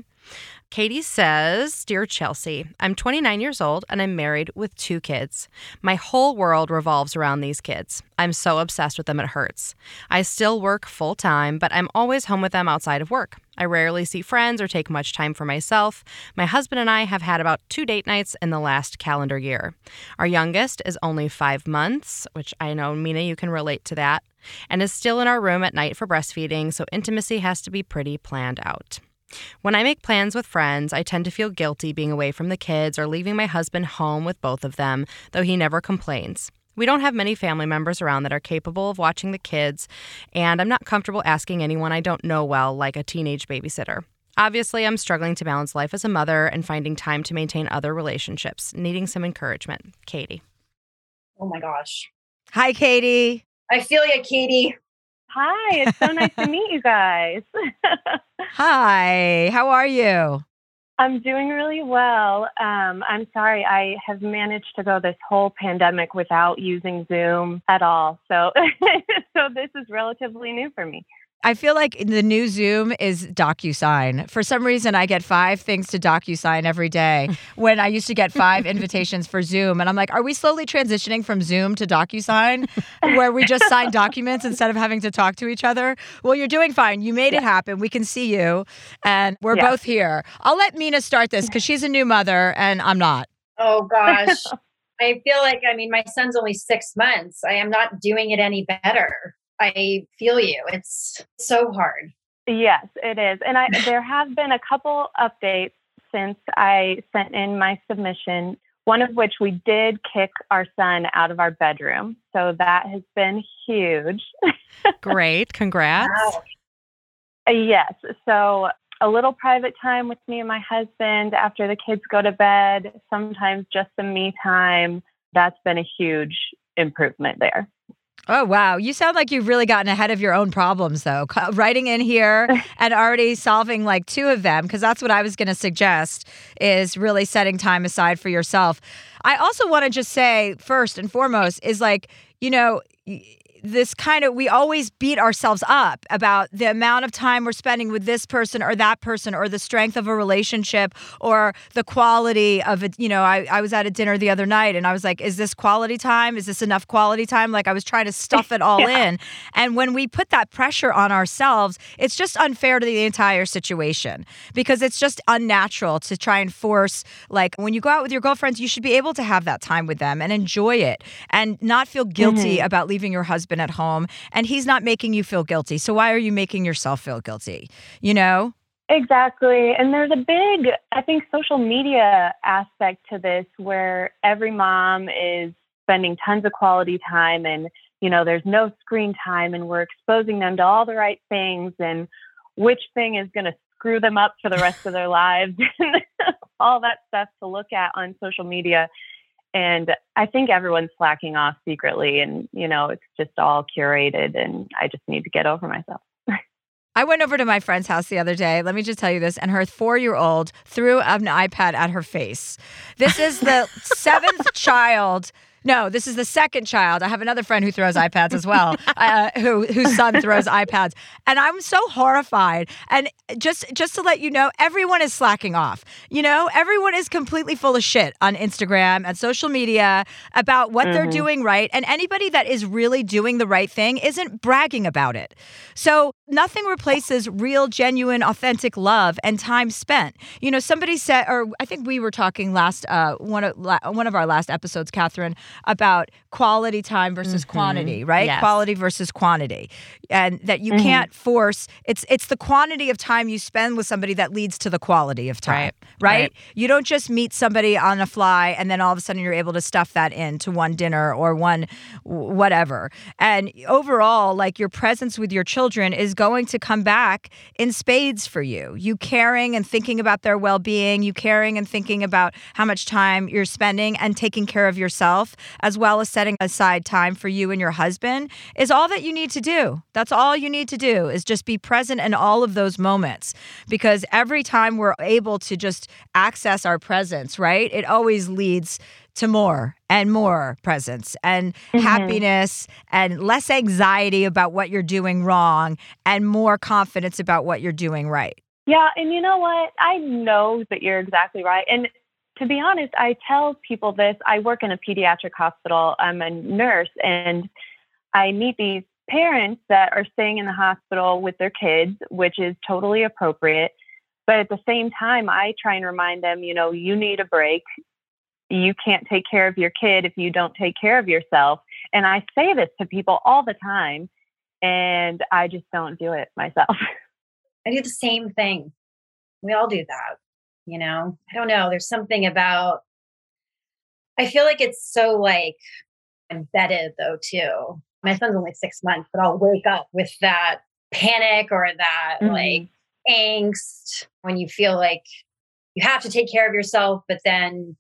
Katie says, Dear Chelsea, I'm 29 years old and I'm married with two kids. My whole world revolves around these kids. I'm so obsessed with them, it hurts. I still work full time, but I'm always home with them outside of work. I rarely see friends or take much time for myself. My husband and I have had about two date nights in the last calendar year. Our youngest is only five months, which I know, Mena, you can relate to that, and is still in our room at night for breastfeeding, so intimacy has to be pretty planned out. When I make plans with friends, I tend to feel guilty being away from the kids or leaving my husband home with both of them, though he never complains. We don't have many family members around that are capable of watching the kids, and I'm not comfortable asking anyone I don't know well, like a teenage babysitter. Obviously, I'm struggling to balance life as a mother and finding time to maintain other relationships, needing some encouragement. Katie. Oh my gosh. Hi, Katie. I feel you, Katie. Hi, it's so nice to meet you guys. Hi, how are you? I'm doing really well. Um, I'm sorry, I have managed to go this whole pandemic without using Zoom at all. So, so this is relatively new for me. I feel like the new Zoom is DocuSign. For some reason, I get five things to DocuSign every day when I used to get five invitations for Zoom. And I'm like, are we slowly transitioning from Zoom to DocuSign where we just sign documents instead of having to talk to each other? Well, you're doing fine. You made yeah. it happen. We can see you and we're yeah. both here. I'll let Mena start this because she's a new mother and I'm not. Oh, gosh. I feel like, I mean, my son's only six months. I am not doing it any better. I feel you. It's so hard. Yes, it is. And I there have been a couple updates since I sent in my submission, one of which we did kick our son out of our bedroom. So that has been huge. Great. Congrats. Wow. Uh, yes. So a little private time with me and my husband after the kids go to bed, sometimes just some me time. That's been a huge improvement there. Oh, wow. You sound like you've really gotten ahead of your own problems, though. Writing in here and already solving like two of them, because that's what I was going to suggest is really setting time aside for yourself. I also want to just say, first and foremost, is like, you know, this kind of we always beat ourselves up about the amount of time we're spending with this person or that person or the strength of a relationship or the quality of it you know I, I was at a dinner the other night and i was like is this quality time is this enough quality time like i was trying to stuff it all yeah. in and when we put that pressure on ourselves it's just unfair to the entire situation because it's just unnatural to try and force like when you go out with your girlfriends you should be able to have that time with them and enjoy it and not feel guilty mm-hmm. about leaving your husband husband at home and he's not making you feel guilty. So why are you making yourself feel guilty? You know? Exactly. And there's a big, I think, social media aspect to this where every mom is spending tons of quality time and, you know, there's no screen time and we're exposing them to all the right things and which thing is going to screw them up for the rest of their lives and all that stuff to look at on social media and I think everyone's slacking off secretly, and you know, it's just all curated, and I just need to get over myself. I went over to my friend's house the other day. Let me just tell you this. And her four year old threw an iPad at her face. This is the seventh child no, this is the second child. I have another friend who throws iPads as well, uh, who whose son throws iPads, and I'm so horrified. And just just to let you know, everyone is slacking off. You know, everyone is completely full of shit on Instagram and social media about what mm-hmm. they're doing right, and anybody that is really doing the right thing isn't bragging about it. So nothing replaces real, genuine, authentic love and time spent. You know, somebody said, or I think we were talking last uh, one of one of our last episodes, Catherine about quality time versus mm-hmm. quantity, right? Yes. Quality versus quantity. And that you mm-hmm. can't force it's it's the quantity of time you spend with somebody that leads to the quality of time. Right. right? right. You don't just meet somebody on a fly and then all of a sudden you're able to stuff that into one dinner or one whatever. And overall, like your presence with your children is going to come back in spades for you. You caring and thinking about their well-being, you caring and thinking about how much time you're spending and taking care of yourself as well as setting aside time for you and your husband, is all that you need to do. That's all you need to do is just be present in all of those moments. Because every time we're able to just access our presence, right, it always leads to more and more presence and mm-hmm. happiness and less anxiety about what you're doing wrong and more confidence about what you're doing right. Yeah, and you know what? I know that you're exactly right. And to be honest, I tell people this. I work in a pediatric hospital. I'm a nurse, and I meet these parents that are staying in the hospital with their kids, which is totally appropriate. But at the same time, I try and remind them, you know, you need a break. You can't take care of your kid if you don't take care of yourself. And I say this to people all the time, and I just don't do it myself. I do the same thing. We all do that. You know, I don't know. There's something about, I feel like it's so like embedded though, too. My son's only six months, but I'll wake up with that panic or that mm-hmm. like angst when you feel like you have to take care of yourself, but then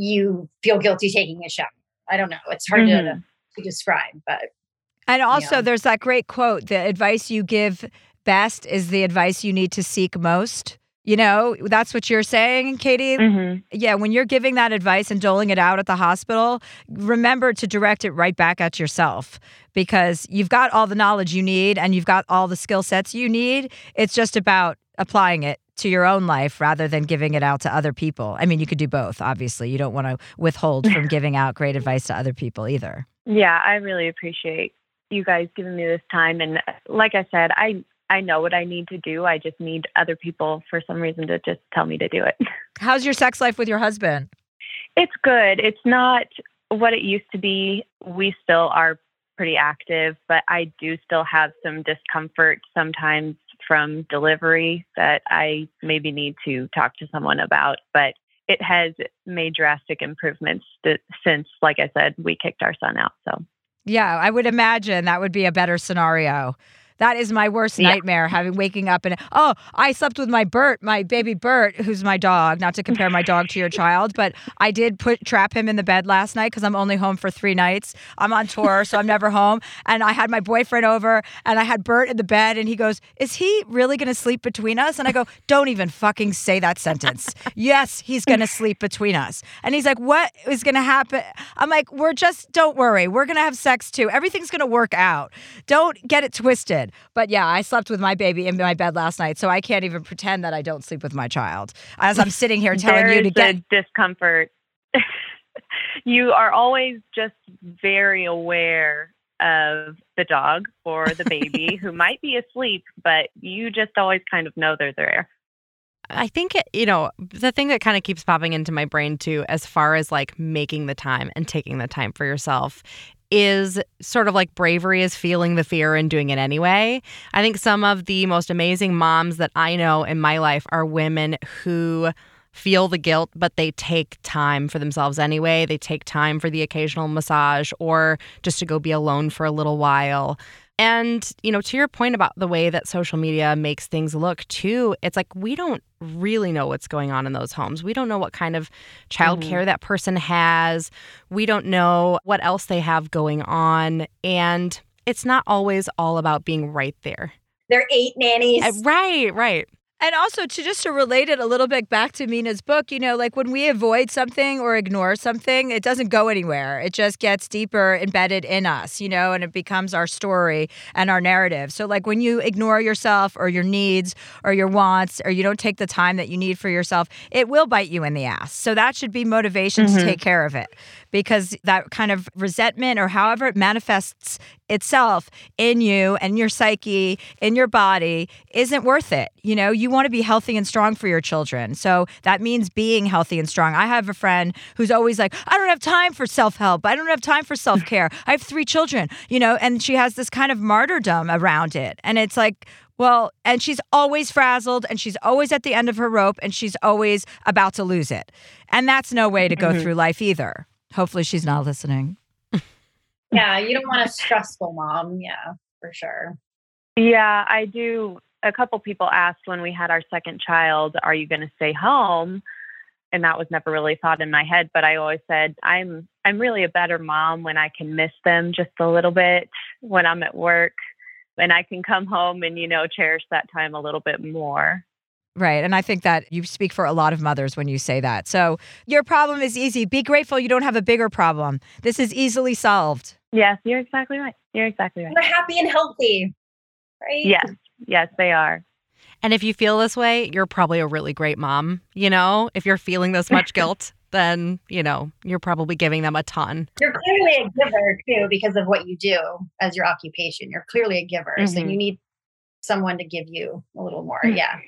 you feel guilty taking a shower. I don't know. It's hard mm-hmm. to, to describe, but. And also, you know. there's that great quote the advice you give best is the advice you need to seek most. You know, that's what you're saying, Katie. Mm-hmm. Yeah, when you're giving that advice and doling it out at the hospital, remember to direct it right back at yourself because you've got all the knowledge you need and you've got all the skill sets you need. It's just about applying it to your own life rather than giving it out to other people. I mean, you could do both, obviously. You don't want to withhold from giving out great advice to other people either. Yeah, I really appreciate you guys giving me this time and uh, like I said, I I know what I need to do. I just need other people for some reason to just tell me to do it. How's your sex life with your husband? It's good. It's not what it used to be. We still are pretty active, but I do still have some discomfort sometimes from delivery that I maybe need to talk to someone about. But it has made drastic improvements since, like I said, we kicked our son out. So, yeah, I would imagine that would be a better scenario. That is my worst yeah. nightmare, having waking up and oh, I slept with my Bert, my baby Bert, who's my dog. Not to compare my dog to your child, but I did put trap him in the bed last night because I'm only home for three nights. I'm on tour, so I'm never home. And I had my boyfriend over, and I had Bert in the bed, and he goes, "Is he really going to sleep between us?" And I go, "Don't even fucking say that sentence." yes, he's going to sleep between us. And he's like, "What is going to happen?" I'm like, "We're just don't worry. We're going to have sex too. Everything's going to work out. Don't get it twisted." But yeah, I slept with my baby in my bed last night, so I can't even pretend that I don't sleep with my child. As I'm sitting here telling you to get discomfort. you are always just very aware of the dog or the baby who might be asleep, but you just always kind of know they're there. I think, you know, the thing that kind of keeps popping into my brain too, as far as like making the time and taking the time for yourself, is sort of like bravery is feeling the fear and doing it anyway. I think some of the most amazing moms that I know in my life are women who feel the guilt, but they take time for themselves anyway. They take time for the occasional massage or just to go be alone for a little while. And, you know, to your point about the way that social media makes things look too, it's like we don't really know what's going on in those homes. We don't know what kind of childcare mm-hmm. that person has. We don't know what else they have going on. And it's not always all about being right there. They're eight nannies. Uh, right, right. And also to just to relate it a little bit back to Mena's book, you know, like when we avoid something or ignore something, it doesn't go anywhere. It just gets deeper embedded in us, you know, and it becomes our story and our narrative. So like when you ignore yourself or your needs or your wants or you don't take the time that you need for yourself, it will bite you in the ass. So that should be motivation mm-hmm. to take care of it because that kind of resentment or however it manifests itself in you and your psyche, in your body, isn't worth it. You know, you want to be healthy and strong for your children. So that means being healthy and strong. I have a friend who's always like, I don't have time for self help. I don't have time for self care. I have three children, you know, and she has this kind of martyrdom around it. And it's like, well, and she's always frazzled and she's always at the end of her rope and she's always about to lose it. And that's no way to go mm-hmm. through life either. Hopefully she's not listening. yeah, you don't want a stressful mom. Yeah, for sure. Yeah, I do. A couple people asked when we had our second child, "Are you going to stay home?" And that was never really thought in my head, but I always said, "I'm I'm really a better mom when I can miss them just a little bit when I'm at work and I can come home and you know cherish that time a little bit more." Right. And I think that you speak for a lot of mothers when you say that. So your problem is easy. Be grateful you don't have a bigger problem. This is easily solved. Yes, you're exactly right. You're exactly right. They're happy and healthy, right? Yes. Yes, they are. And if you feel this way, you're probably a really great mom. You know, if you're feeling this much guilt, then, you know, you're probably giving them a ton. You're clearly a giver too because of what you do as your occupation. You're clearly a giver. So Mhm. you need someone to give you a little more. Mm. Yeah.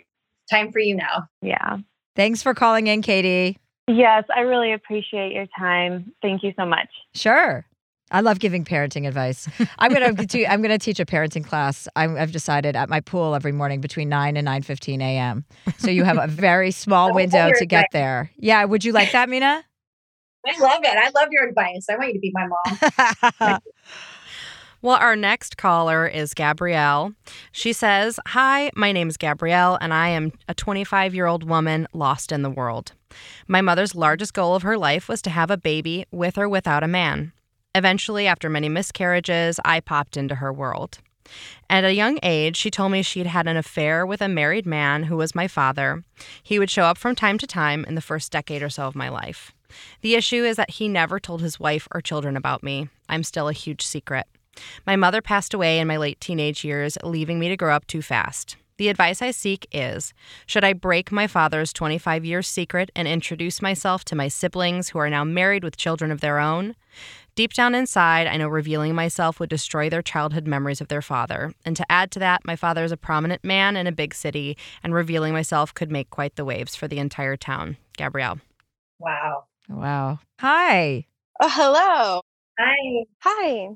Time for you now. Yeah. Thanks for calling in, Katie. Yes, I really appreciate your time. Thank you so much. Sure. I love giving parenting advice. I'm gonna do, I'm gonna teach a parenting class. I'm, I've decided at my pool every morning between nine and nine fifteen a.m. So you have a very small window to get right. there. Yeah. Would you like that, Mena? I love it. I love your advice. I want you to be my mom. Well, our next caller is Gabrielle. She says, Hi, my name is Gabrielle, and I am a 25 year old woman lost in the world. My mother's largest goal of her life was to have a baby with or without a man. Eventually, after many miscarriages, I popped into her world. At a young age, she told me she'd had an affair with a married man who was my father. He would show up from time to time in the first decade or so of my life. The issue is that he never told his wife or children about me. I'm still a huge secret. My mother passed away in my late teenage years, leaving me to grow up too fast. The advice I seek is Should I break my father's 25 year secret and introduce myself to my siblings who are now married with children of their own? Deep down inside, I know revealing myself would destroy their childhood memories of their father. And to add to that, my father is a prominent man in a big city, and revealing myself could make quite the waves for the entire town. Gabrielle. Wow. wow. Hi. Oh, hello. Hi. Hi.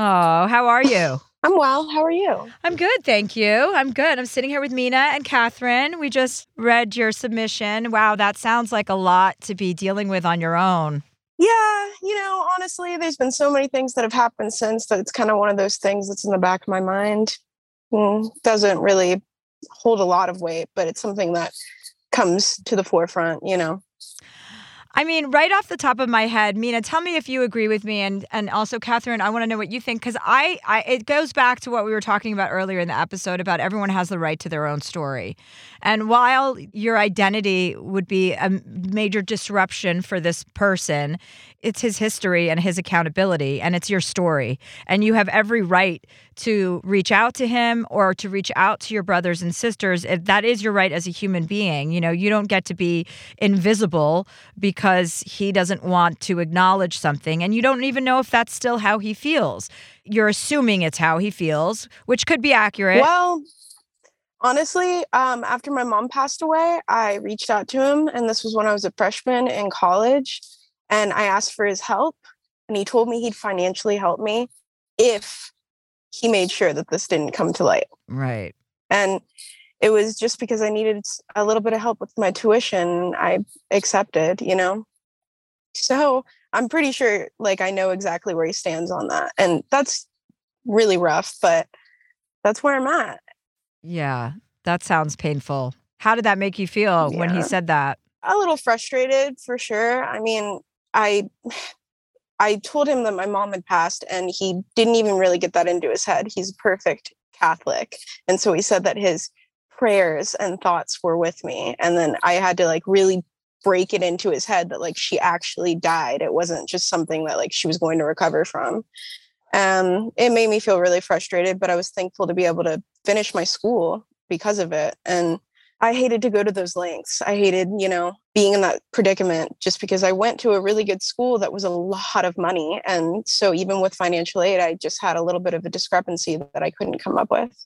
Oh, how are you? I'm well. How are you? I'm good, thank you. I'm good. I'm sitting here with Mena and Catherine. We just read your submission. Wow, that sounds like a lot to be dealing with on your own. Yeah, you know, honestly, there's been so many things that have happened since that it's kind of one of those things that's in the back of my mind. Mm, doesn't really hold a lot of weight, but it's something that comes to the forefront, you know. I mean, right off the top of my head, Mena, tell me if you agree with me, and and also Catherine, I want to know what you think because I, I it goes back to what we were talking about earlier in the episode about everyone has the right to their own story, and while your identity would be a major disruption for this person, it's his history and his accountability, and it's your story, and you have every right to reach out to him or to reach out to your brothers and sisters. That is your right as a human being. You know, you don't get to be invisible because he doesn't want to acknowledge something and you don't even know if that's still how he feels. You're assuming it's how he feels, which could be accurate. Well, honestly, um, after my mom passed away, I reached out to him, and this was when I was a freshman in college, and I asked for his help, and he told me he'd financially help me if he made sure that this didn't come to light. Right. And it was just because I needed a little bit of help with my tuition, I accepted, you know. So I'm pretty sure, like, I know exactly where he stands on that, and that's really rough, but that's where I'm at. Yeah. That sounds painful. How did that make you feel when he said that? a little frustrated for sure. I mean, I I told him that my mom had passed and he didn't even really get that into his head. He's a perfect Catholic. And so he said that his prayers and thoughts were with me. And then I had to like really break it into his head that like she actually died. It wasn't just something that like she was going to recover from. Um it made me feel really frustrated, but I was thankful to be able to finish my school because of it. And I hated to go to those lengths. I hated, you know, being in that predicament just because I went to a really good school that was a lot of money. And so even with financial aid, I just had a little bit of a discrepancy that I couldn't come up with.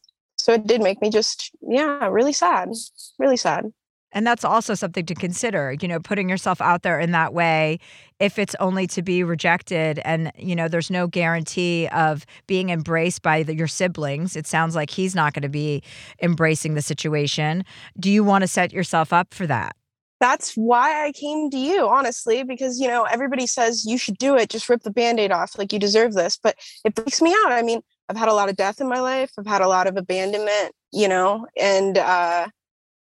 So it did make me just, yeah, really sad. Really sad. And that's also something to consider, you know, putting yourself out there in that way if it's only to be rejected and, you know, there's no guarantee of being embraced by the, your siblings. It sounds like he's not going to be embracing the situation. Do you want to set yourself up for that? That's why I came to you, honestly, because, you know, everybody says you should do it, just rip the band aid off, like you deserve this. But it freaks me out. I mean, I've had a lot of death in my life, I've had a lot of abandonment, you know, and, uh,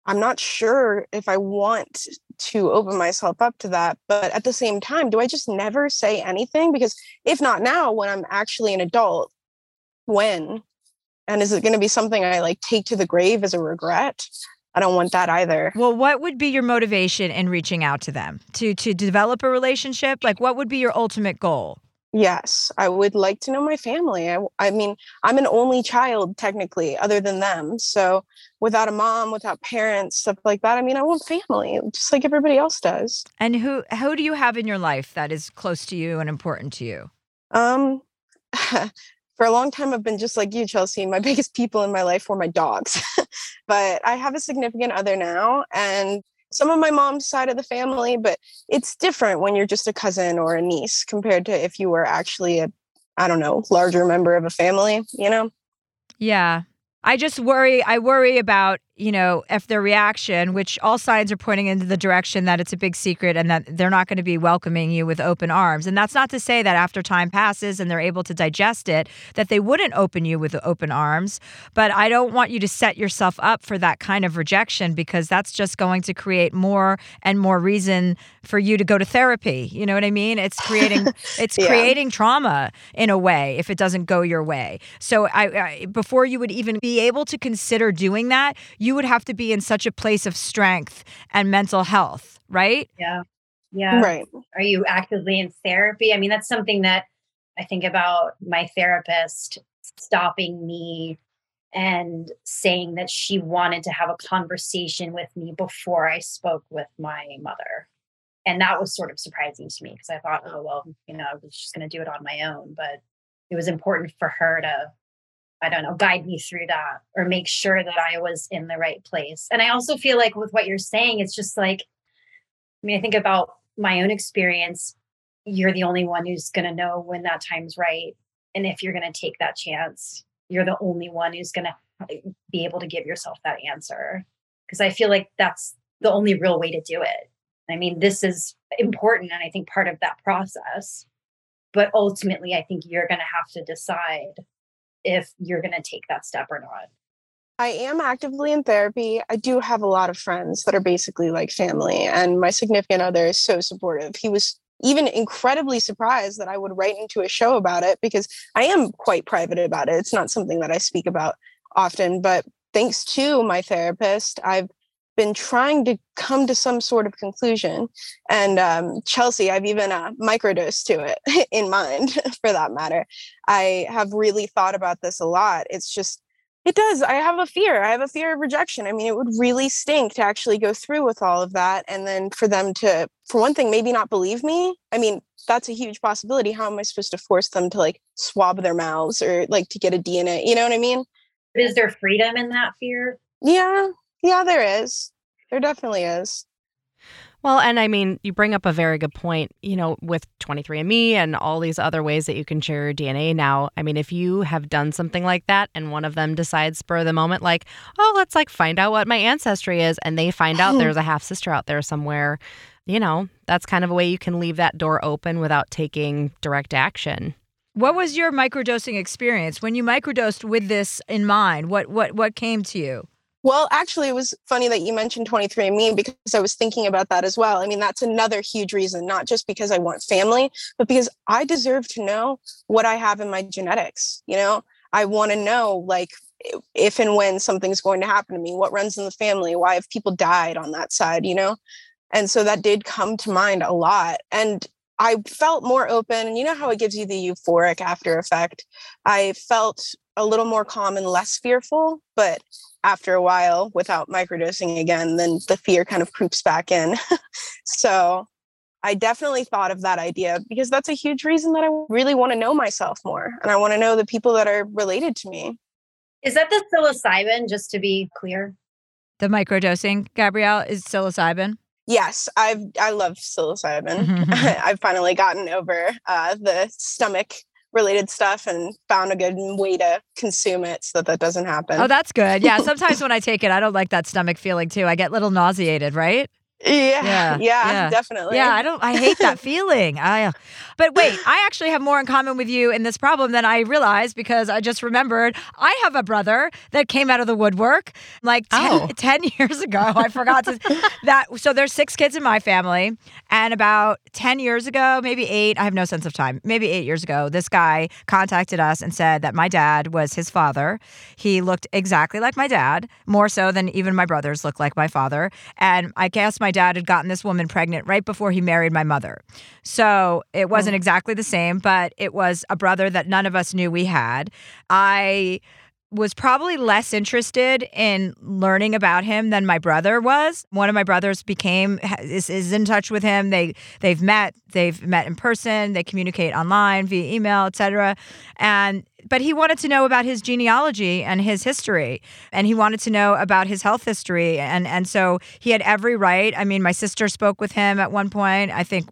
I'm not sure if I want to open myself up to that. But at the same time, do I just never say anything? Because if not now, when I'm actually an adult, when? And is it going to be something I like take to the grave as a regret? I don't want that either. Well, what would be your motivation in reaching out to them? To to develop a relationship? Like what would be your ultimate goal? Yes, I would like to know my family. I, I mean, I'm an only child technically, other than them. So without a mom, without parents, stuff like that. I mean, I want family, just like everybody else does. And who who do you have in your life that is close to you and important to you? Um, for a long time, I've been just like you, Chelsea. My biggest people in my life were my dogs, but I have a significant other now, and some of my mom's side of the family, but it's different when you're just a cousin or a niece compared to if you were actually a, I don't know, larger member of a family, you know? Yeah. I just worry. I worry about you know, if their reaction, which all signs are pointing into the direction that it's a big secret and that they're not going to be welcoming you with open arms. And that's not to say that after time passes and they're able to digest it, that they wouldn't open you with open arms. But I don't want you to set yourself up for that kind of rejection because that's just going to create more and more reason for you to go to therapy. You know what I mean? It's creating it's yeah. creating trauma in a way if it doesn't go your way. So I, I before you would even be able to consider doing that, you would have to be in such a place of strength and mental health, right? Yeah. Yeah. Right. Are you actively in therapy? I mean, that's something that I think about my therapist stopping me and saying that she wanted to have a conversation with me before I spoke with my mother. And that was sort of surprising to me because I thought, oh, well, you know, I was just going to do it on my own. But it was important for her to I don't know, guide me through that or make sure that I was in the right place. And I also feel like with what you're saying, it's just like, I mean, I think about my own experience. You're the only one who's going to know when that time's right. And if you're going to take that chance, you're the only one who's going to be able to give yourself that answer. Because I feel like that's the only real way to do it. I mean, this is important. And I think part of that process. But ultimately, I think you're going to have to decide if you're going to take that step or not. I am actively in therapy. I do have a lot of friends that are basically like family, and my significant other is so supportive. He was even incredibly surprised that I would write into a show about it because I am quite private about it. It's not something that I speak about often, but thanks to my therapist, I've been trying to come to some sort of conclusion. And um, Chelsea, I've even uh, microdosed to it in mind for that matter. I have really thought about this a lot. It's just, it does. I have a fear. I have a fear of rejection. I mean, it would really stink to actually go through with all of that. And then for them to, for one thing, maybe not believe me. I mean, that's a huge possibility. How am I supposed to force them to like swab their mouths or like to get a DNA? You know what I mean? Is there freedom in that fear? Yeah, yeah, there is. There definitely is. Well, and I mean, you bring up a very good point, you know, with 23andMe and all these other ways that you can share your DNA now. I mean, if you have done something like that and one of them decides spur of the moment, like, oh, let's like find out what my ancestry is, and they find out there's a half sister out there somewhere, you know, that's kind of a way you can leave that door open without taking direct action. What was your microdosing experience when you microdosed with this in mind? What what what came to you? Well, actually, it was funny that you mentioned 23andMe because I was thinking about that as well. I mean, that's another huge reason, not just because I want family, but because I deserve to know what I have in my genetics. You know, I want to know, like, if and when something's going to happen to me, what runs in the family, why have people died on that side, you know? And so that did come to mind a lot. And I felt more open. And you know how it gives you the euphoric after effect? I felt a little more calm and less fearful, but after a while without microdosing again, then the fear kind of creeps back in. so I definitely thought of that idea because that's a huge reason that I really want to know myself more and I want to know the people that are related to me. Is that the psilocybin, just to be clear? The microdosing, Gabrielle, is psilocybin? Yes, I've I love psilocybin. Mm-hmm. I've finally gotten over uh, the stomach related stuff and found a good way to consume it so that that doesn't happen. Oh, that's good. Yeah, sometimes when I take it, I don't like that stomach feeling too. I get a little nauseated, right? Yeah, yeah, yeah, yeah, definitely. Yeah, I don't. I hate that feeling. I, but wait, I actually have more in common with you in this problem than I realized because I just remembered I have a brother that came out of the woodwork like 10, oh. 10 years ago. I forgot to that. So there's six kids in my family, and about ten years ago, maybe eight. I have no sense of time. Maybe eight years ago, this guy contacted us and said that my dad was his father. He looked exactly like my dad, more so than even my brothers looked like my father. And I guess my my dad had gotten this woman pregnant right before he married my mother. So it wasn't oh. exactly the same, but it was a brother that none of us knew we had. I was probably less interested in learning about him than my brother was. One of my brothers became is, is in touch with him. They they've met, they've met in person, they communicate online via email, etc. And but he wanted to know about his genealogy and his history and he wanted to know about his health history and and so he had every right. I mean, my sister spoke with him at one point. I think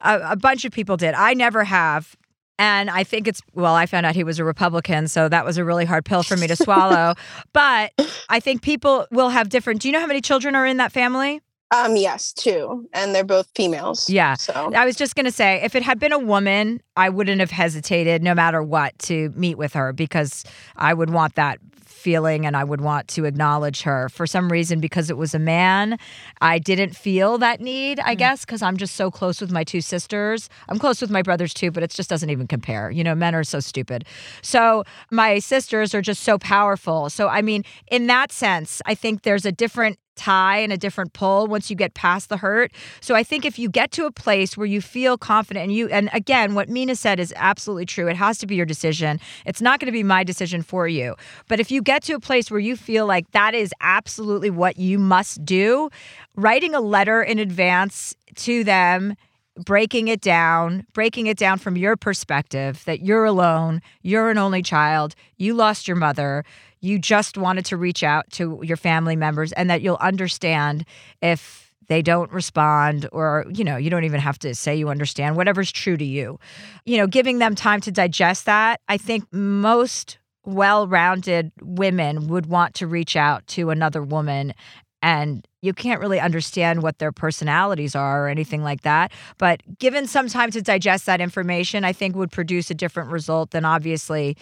a, a bunch of people did. I never have and I think it's, well, I found out he was a Republican, so that was a really hard pill for me to swallow. but I think people will have different. Do you know how many children are in that family? Um, yes, two, and they're both females. Yeah. So I was just going to say, if it had been a woman, I wouldn't have hesitated no matter what to meet with her because I would want that feeling and I would want to acknowledge her. For some reason, because it was a man, I didn't feel that need, I guess, because I'm just so close with my two sisters. I'm close with my brothers too, but it just doesn't even compare. You know, men are so stupid. So my sisters are just so powerful. So, I mean, in that sense, I think there's a different tie and a different pull once you get past the hurt. So I think if you get to a place where you feel confident and you and again what Mena said is absolutely true. It has to be your decision. It's not going to be my decision for you. But if you get to a place where you feel like that is absolutely what you must do, writing a letter in advance to them breaking it down, breaking it down from your perspective that you're alone, you're an only child, you lost your mother, you just wanted to reach out to your family members, and that you'll understand if they don't respond or you know you don't even have to say you understand whatever's true to you you know giving them time to digest that i think most well-rounded women would want to reach out to another woman and you can't really understand what their personalities are or anything like that. But given some time to digest that information, I think would produce a different result than obviously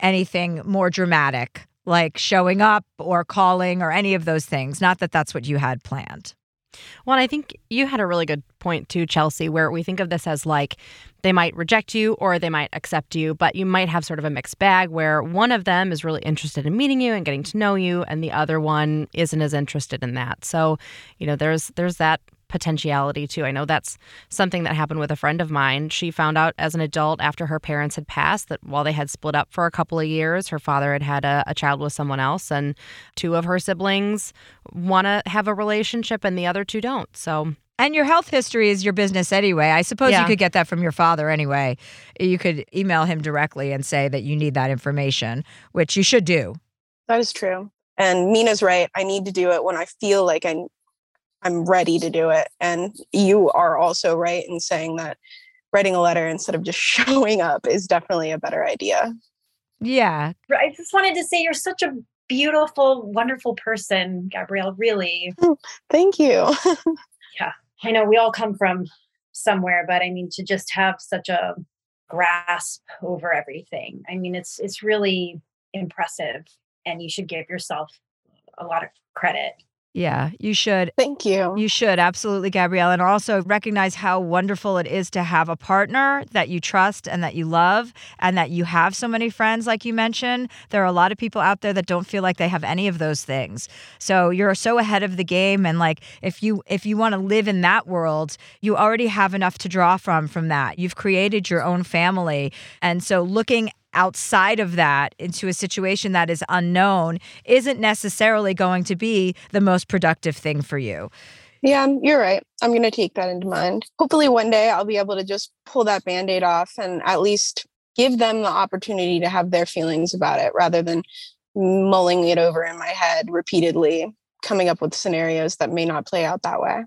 anything more dramatic like showing up or calling or any of those things. Not that that's what you had planned. Well, I think you had a really good point too, Chelsea, where we think of this as like they might reject you or they might accept you, but you might have sort of a mixed bag where one of them is really interested in meeting you and getting to know you, and the other one isn't as interested in that. So, you know, there's there's that potentiality too. I know that's something that happened with a friend of mine. She found out as an adult after her parents had passed that while they had split up for a couple of years, her father had had a, a child with someone else, and two of her siblings want to have a relationship and the other two don't. So And your health history is your business anyway. I suppose Yeah. you could get that from your father anyway. You could email him directly and say that you need that information, which you should do. that is true. And Mena's right. I need to do it when I feel like I'm I'm ready to do it. And you are also right in saying that writing a letter instead of just showing up is definitely a better idea. Yeah. I just wanted to say you're such a beautiful, wonderful person, Gabrielle. Really. Mm, thank you. Yeah. I know we all come from somewhere, but I mean to just have such a grasp over everything. I mean it's it's really impressive and you should give yourself a lot of credit. Yeah. You should. Thank you. You should absolutely, Gabrielle, and also recognize how wonderful it is to have a partner that you trust and that you love, and that you have so many friends, like you mentioned. There are a lot of people out there that don't feel like they have any of those things. So you're so ahead of the game, and like if you if you want to live in that world, you already have enough to draw from from that. You've created your own family, and so looking outside of that into a situation that is unknown isn't necessarily going to be the most productive thing for you. Yeah, you're right. I'm going to take that into mind. Hopefully, one day I'll be able to just pull that band aid off and at least give them the opportunity to have their feelings about it rather than mulling it over in my head repeatedly, coming up with scenarios that may not play out that way.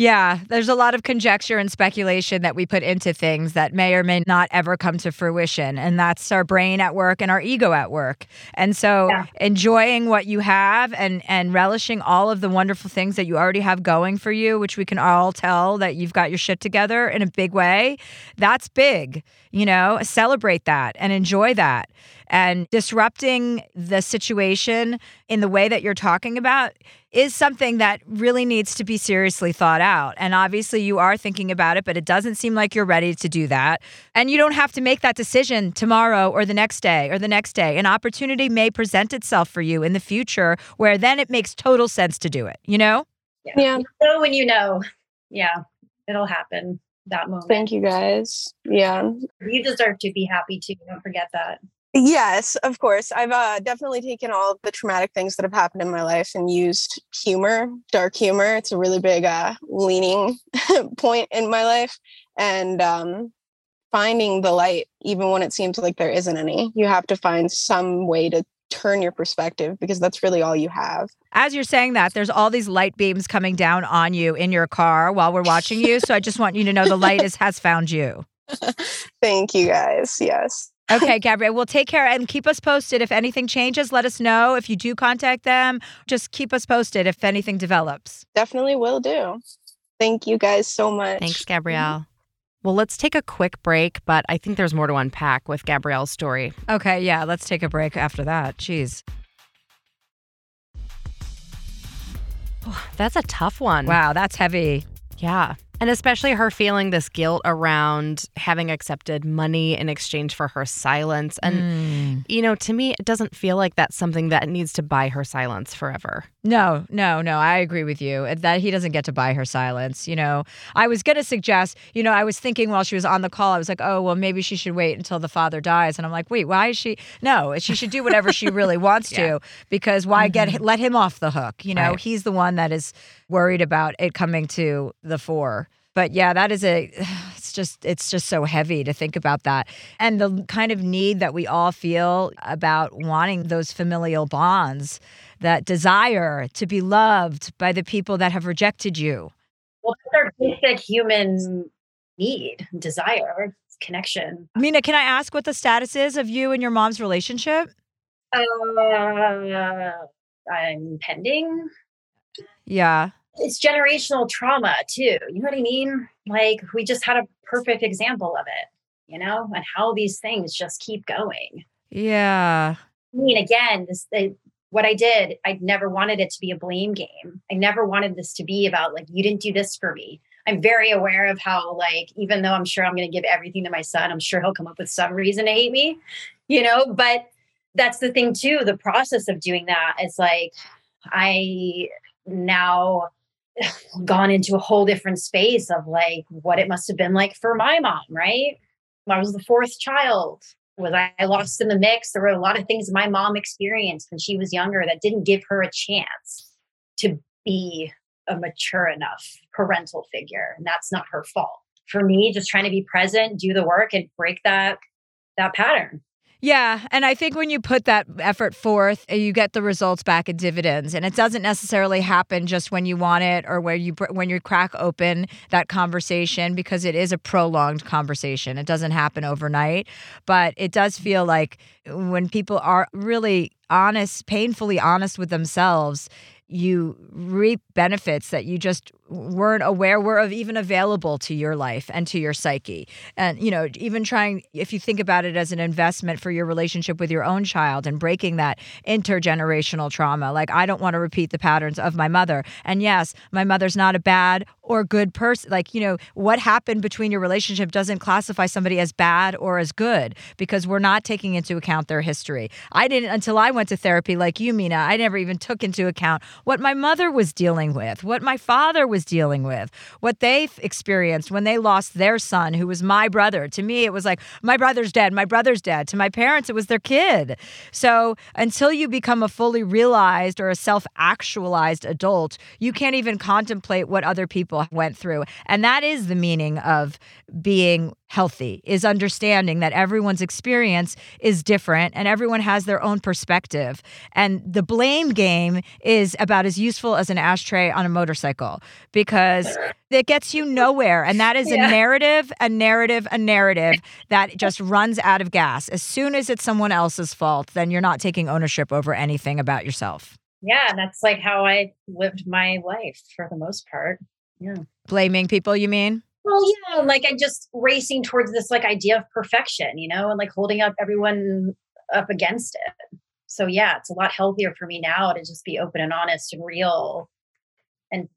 Yeah, there's a lot of conjecture and speculation that we put into things that may or may not ever come to fruition. And that's our brain at work and our ego at work. And so Yeah. enjoying what you have and and relishing all of the wonderful things that you already have going for you, which we can all tell that you've got your shit together in a big way, that's big. You know, celebrate that and enjoy that. And disrupting the situation in the way that you're talking about is something that really needs to be seriously thought out. And obviously, you are thinking about it, but it doesn't seem like you're ready to do that. And you don't have to make that decision tomorrow or the next day or the next day. An opportunity may present itself for you in the future where then it makes total sense to do it, you know? Yeah. You know when you know. Yeah, it'll happen. That moment. Thank you guys. Yeah. You deserve to be happy too. Don't forget that. Yes, of course. I've uh, definitely taken all of the traumatic things that have happened in my life and used humor, dark humor. It's a really big uh, leaning point in my life. And um, finding the light, even when it seems like there isn't any, you have to find some way to turn your perspective because that's really all you have. As you're saying that, there's all these light beams coming down on you in your car while we're watching you. So I just want you to know the light is, has found you. Thank you guys. Yes. Okay, Gabrielle, well, take care and keep us posted. If anything changes, let us know. If you do contact them, just keep us posted if anything develops. Definitely will do. Thank you guys so much. Thanks, Gabrielle. Well, let's take a quick break, but I think there's more to unpack with Gabrielle's story. Okay, yeah, let's take a break after that. Jeez. That's a tough one. Wow, that's heavy. Yeah. And especially her feeling this guilt around having accepted money in exchange for her silence. And, Mm. you know, to me, it doesn't feel like that's something that needs to buy her silence forever. No, no, no. I agree with you that he doesn't get to buy her silence. You know, I was going to suggest, you know, I was thinking while she was on the call, I was like, oh, well, maybe she should wait until the father dies. And I'm like, wait, why is she? No, she should do whatever she really wants to because why get, mm-hmm. let him off the hook? You know, Right. he's the one that is worried about it coming to the fore. But yeah, that is a, it's just, it's just so heavy to think about that. And the kind of need that we all feel about wanting those familial bonds that desire to be loved by the people that have rejected you. Well, that's our basic human need, desire, connection. Mena, can I ask what the status is of you and your mom's relationship? Uh, I'm pending. Yeah. It's generational trauma too. You know what I mean? Like we just had a perfect example of it, you know, and how these things just keep going. Yeah. I mean, again, this the, what I did. I never wanted it to be a blame game. I never wanted this to be about like you didn't do this for me. I'm very aware of how like even though I'm sure I'm going to give everything to my son, I'm sure he'll come up with some reason to hate me, you know. But that's the thing too. The process of doing that is like I now gone into a whole different space of like what it must have been like for my mom, right? I was the fourth child. Was I lost in the mix? There were a lot of things my mom experienced when she was younger that didn't give her a chance to be a mature enough parental figure. And that's not her fault. For me, just trying to be present, do the work and break that that pattern. Yeah, and I think when you put that effort forth, uh, you get the results back in dividends, and it doesn't necessarily happen just when you want it or where you when you crack open that conversation because it is a prolonged conversation. It doesn't happen overnight, but it does feel like when people are really honest, painfully honest with themselves, you reap benefits that you just weren't aware were of even available to your life and to your psyche. And, you know, even trying, if you think about it as an investment for your relationship with your own child and breaking that intergenerational trauma, like I don't want to repeat the patterns of my mother. And yes, my mother's not a bad or good person. Like, you know, what happened between your relationship doesn't classify somebody as bad or as good because we're not taking into account their history. I didn't until I went to therapy, like you, Mena, I never even took into account what my mother was dealing with, what my father was dealing with, what they experienced when they lost their son, who was my brother. To me, it was like, my brother's dead, my brother's dead. To my parents, it was their kid. So until you become a fully realized or a self actualized adult, you can't even contemplate what other people went through. And that is the meaning of being healthy is understanding that everyone's experience is different and everyone has their own perspective and the blame game is about as useful as an ashtray on a motorcycle because it gets you nowhere and that is Yeah. a narrative a narrative a narrative that just runs out of gas as soon as it's someone else's fault then you're not taking ownership over anything about yourself Yeah, that's like how I lived my life for the most part. Yeah. blaming people you mean Well, yeah, like I'm just racing towards this like idea of perfection, you know, and like holding up everyone up against it. So yeah, it's a lot healthier for me now to just be open and honest and real and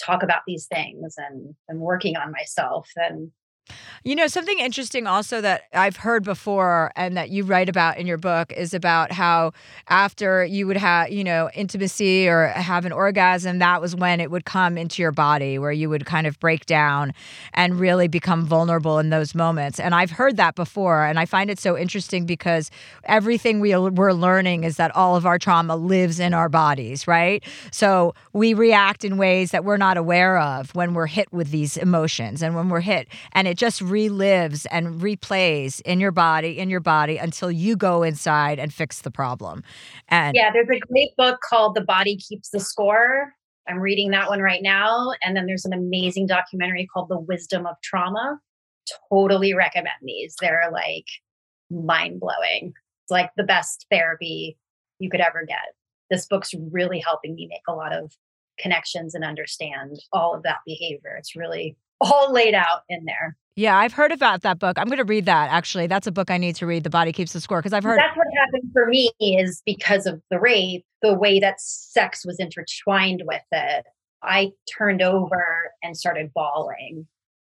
talk about these things and and working on myself than You know, something interesting also that I've heard before and that you write about in your book is about how after you would have, you know, intimacy or have an orgasm, that was when it would come into your body where you would kind of break down and really become vulnerable in those moments. And I've heard that before. And I find it so interesting because everything we, we're learning is that all of our trauma lives in our bodies, right? So we react in ways that we're not aware of when we're hit with these emotions and when we're hit. And it just relives and replays in your body, in your body until you go inside and fix the problem. And yeah, there's a great book called The Body Keeps the Score. I'm reading that one right now. And then there's an amazing documentary called The Wisdom of Trauma. Totally recommend these. They're like mind blowing. It's like the best therapy you could ever get. This book's really helping me make a lot of connections and understand all of that behavior. It's really all laid out in there. Yeah, I've heard about that book. I'm going to read that actually. That's a book I need to read. The Body Keeps the Score because I've heard That's what happened for me is because of the rape, the way that sex was intertwined with it. I turned over and started bawling.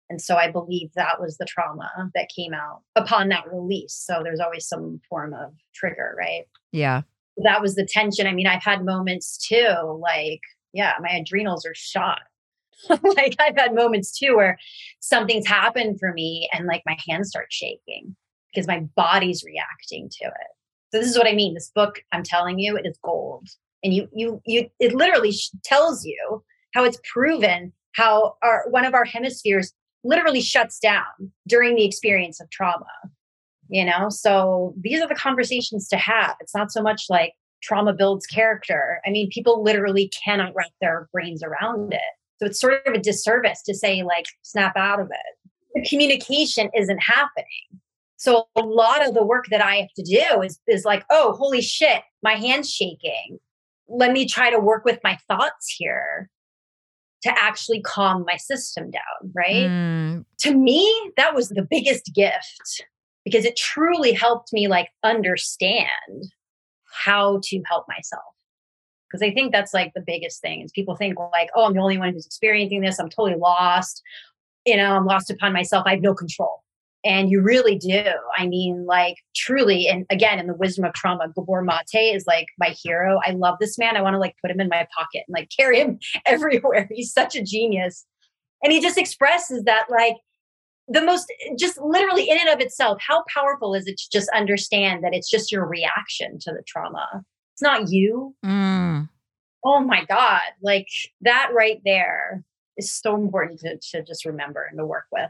And so I believe that was the trauma that came out upon that release. So there's always some form of trigger, right? Yeah. That was the tension. I mean, I've had moments too, like, yeah, my adrenals are shot like I've had moments too where something's happened for me and like my hands start shaking because my body's reacting to it. So this is what I mean. This book, I'm telling you, it is gold. And you, you, you, it literally tells you how it's proven how our one of our hemispheres literally shuts down during the experience of trauma. You know, so these are the conversations to have. It's not so much like trauma builds character. I mean, people literally cannot wrap their brains around it. So it's sort of a disservice to say, like, snap out of it. The communication isn't happening. So a lot of the work that I have to do is, is like, oh, holy shit, my hand's shaking. Let me try to work with my thoughts here to actually calm my system down, right? Mm. To me, that was the biggest gift because it truly helped me like understand how to help myself because I think that's like the biggest thing is people think like, oh, I'm the only one who's experiencing this. I'm totally lost. You know, I'm lost upon myself. I have no control. And you really do. I mean, like truly, and again, in the wisdom of trauma, Gabor Mate is like my hero. I love this man. I want to like put him in my pocket and like carry him everywhere. He's such a genius. And he just expresses that like the most just literally in and of itself, how powerful is it to just understand that it's just your reaction to the trauma? It's not you. Mm. Oh my God. Like that right there is so important to, to just remember and to work with.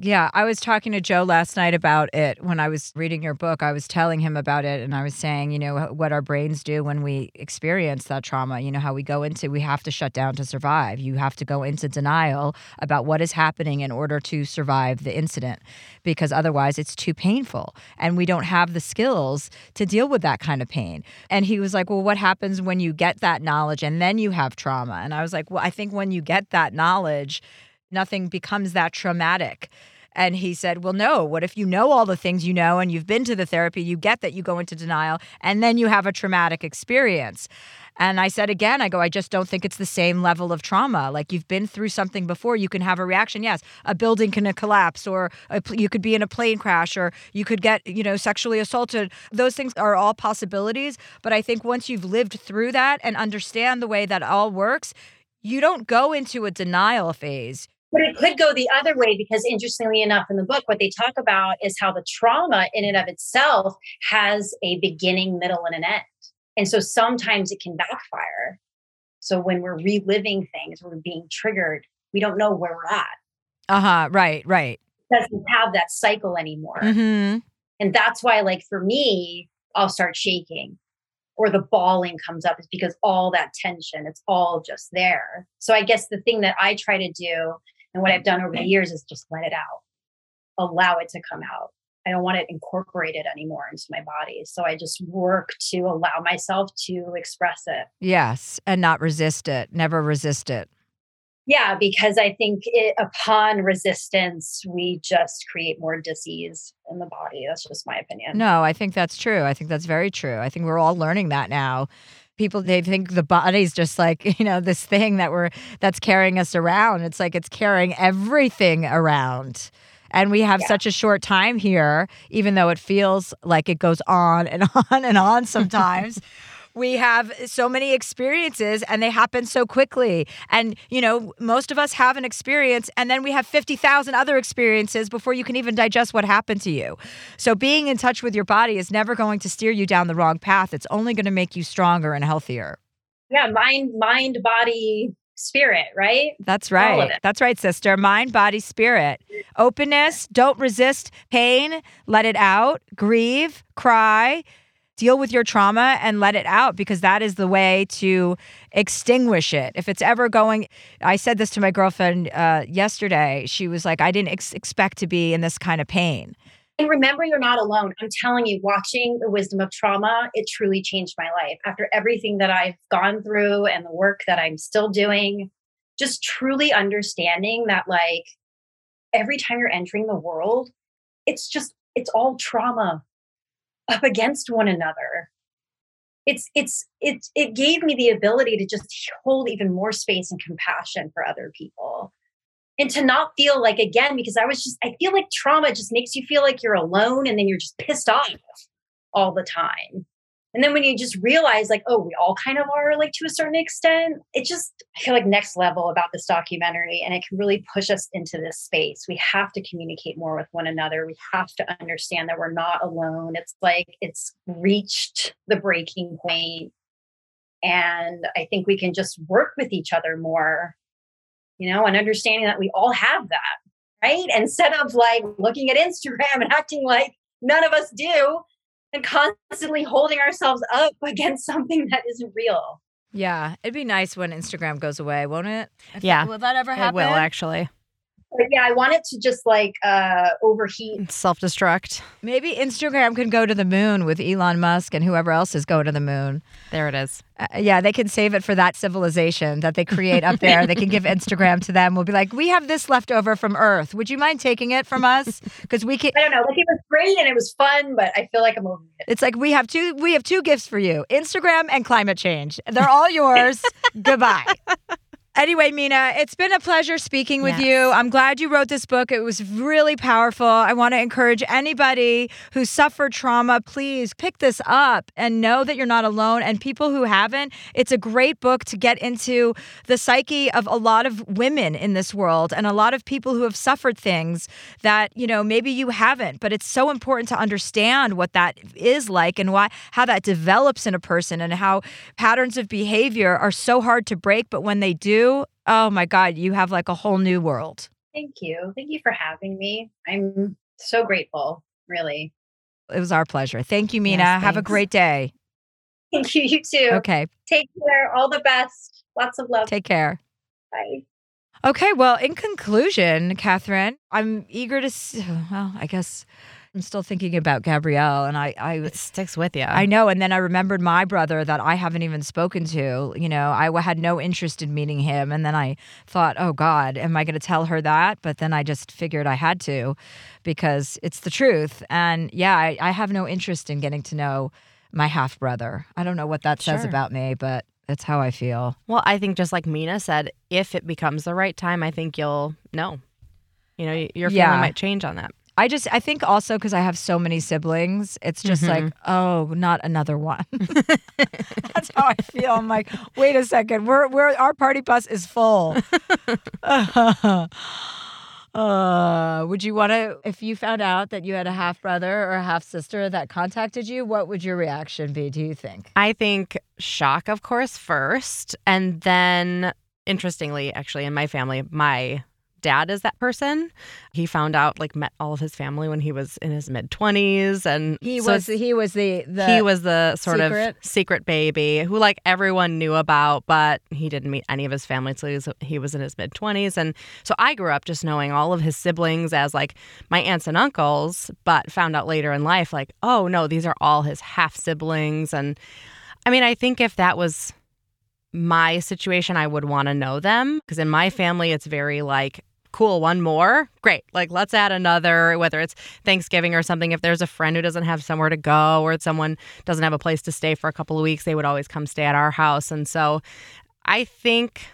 Yeah, I was talking to Joe last night about it when I was reading your book. I was telling him about it and I was saying, you know, what our brains do when we experience that trauma. You know, how we go into, we have to shut down to survive. You have to go into denial about what is happening in order to survive the incident because otherwise it's too painful and we don't have the skills to deal with that kind of pain. And he was like, well, what happens when you get that knowledge and then you have trauma? And I was like, well, I think when you get that knowledge, nothing becomes that traumatic. And he said, Well, no, what if you know all the things you know and you've been to the therapy, you get that you go into denial, and then you have a traumatic experience? And I said again, I go, I just don't think it's the same level of trauma. Like you've been through something before, you can have a reaction. Yes, a building can collapse, or a, you could be in a plane crash, or you could get, you know, sexually assaulted. Those things are all possibilities. But I think once you've lived through that and understand the way that all works, you don't go into a denial phase. But it could go the other way because, interestingly enough, in the book, what they talk about is how the trauma in and of itself has a beginning, middle, and an end. And so sometimes it can backfire. So when we're reliving things, we're being triggered, we don't know where we're at. Uh huh. Right, right. It doesn't have that cycle anymore. Mm-hmm. And that's why, like, for me, I'll start shaking or the bawling comes up is because all that tension, it's all just there. So I guess the thing that I try to do and what I've done over the years is just let it out, allow it to come out. I don't want it incorporated anymore into my body. So I just work to allow myself to express it. Yes. And not resist it, never resist it. Yeah, because I think it, upon resistance, we just create more disease in the body. That's just my opinion. No, I think that's true. I think that's very true. I think we're all learning that now. People they think the body's just like, you know, this thing that we're that's carrying us around. It's like it's carrying everything around. And we have Yeah. such a short time here, even though it feels like it goes on and on and on sometimes. we have so many experiences and they happen so quickly. And, you know, most of us have an experience and then we have 50,000 other experiences before you can even digest what happened to you. So being in touch with your body is never going to steer you down the wrong path. It's only going to make you stronger and healthier. Yeah, mind, mind, body, spirit, right? That's right. That's right, sister. Mind, body, spirit. Openness. Don't resist pain. Let it out. Grieve. Cry. Deal with your trauma and let it out because that is the way to extinguish it. If it's ever going, I said this to my girlfriend uh, yesterday. She was like, I didn't ex- expect to be in this kind of pain. And remember, you're not alone. I'm telling you, watching the wisdom of trauma, it truly changed my life. After everything that I've gone through and the work that I'm still doing, just truly understanding that, like, every time you're entering the world, it's just, it's all trauma up against one another. It's, it's, it, it gave me the ability to just hold even more space and compassion for other people and to not feel like again because i was just i feel like trauma just makes you feel like you're alone and then you're just pissed off all the time and then when you just realize like oh we all kind of are like to a certain extent it just i feel like next level about this documentary and it can really push us into this space. We have to communicate more with one another. We have to understand that we're not alone. It's like it's reached the breaking point. And i think we can just work with each other more you know, and understanding that we all have that, right? Instead of like looking at Instagram and acting like none of us do and constantly holding ourselves up against something that isn't real. Yeah, it'd be nice when Instagram goes away, won't it? If Yeah. Will that ever It happen? will actually But yeah, I want it to just like uh overheat. self destruct. Maybe Instagram can go to the moon with Elon Musk and whoever else is going to the moon. There it is. Uh, yeah, they can save it for that civilization that they create up there. they can give Instagram to them. We'll be like, we have this left over from Earth. Would you mind taking it from us? Because we can. I don't know, like it was great and it was fun, but I feel like I'm over it. It's like we have two. We have two gifts for you: Instagram and climate change. They're all yours. Goodbye. Anyway, Mena, it's been a pleasure speaking with Yes. you. I'm glad you wrote this book. It was really powerful. I want to encourage anybody who suffered trauma, please pick this up and know that you're not alone. And people who haven't, it's a great book to get into the psyche of a lot of women in this world and a lot of people who have suffered things that, you know, maybe you haven't, but it's so important to understand what that is like and why how that develops in a person and how patterns of behavior are so hard to break, but when they do, oh my God, you have like a whole new world. Thank you. Thank you for having me. I'm so grateful, really. It was our pleasure. Thank you, Mena. Yes, have a great day. Thank you, you too. Okay. Take care. All the best. Lots of love. Take care. Bye. Okay. Well, in conclusion, Catherine, I'm eager to, s- well, I guess I'm still thinking about Gabrielle and I, I, It sticks with you. I know. And then I remembered my brother that I haven't even spoken to. You know, I had no interest in meeting him. And then I thought, oh God, am I going to tell her that? But then I just figured I had to because it's the truth. And yeah, I, I have no interest in getting to know my half brother. I don't know what that says Sure. about me, but that's how I feel. Well, I think just like Mena said, if it becomes the right time, I think you'll know. You know, your feeling Yeah. might change on that. I just, I think also because I have so many siblings, it's just like, oh, not another one. That's how I feel. I'm like, wait a second, we're, we're, our party bus is full. uh, would you want to, if you found out that you had a half brother or a half sister that contacted you, what would your reaction be, do you think? I think shock, of course, first. And then, interestingly, actually, in my family, my dad is that person. He found out, like, met all of his family when he was in his mid 20s. And He so was, he was the, the, he was the sort secret? of secret baby who like everyone knew about, but he didn't meet any of his family until he was, he was in his mid 20s. And so I grew up just knowing all of his siblings as like my aunts and uncles, but found out later in life, like, oh no, these are all his half siblings. And I mean, I think if that was my situation, I would want to know them because in my family, it's very like, cool, one more. Great. Like, let's add another, whether it's Thanksgiving or something. If there's a friend who doesn't have somewhere to go or someone doesn't have a place to stay for a couple of weeks, they would always come stay at our house. And so I think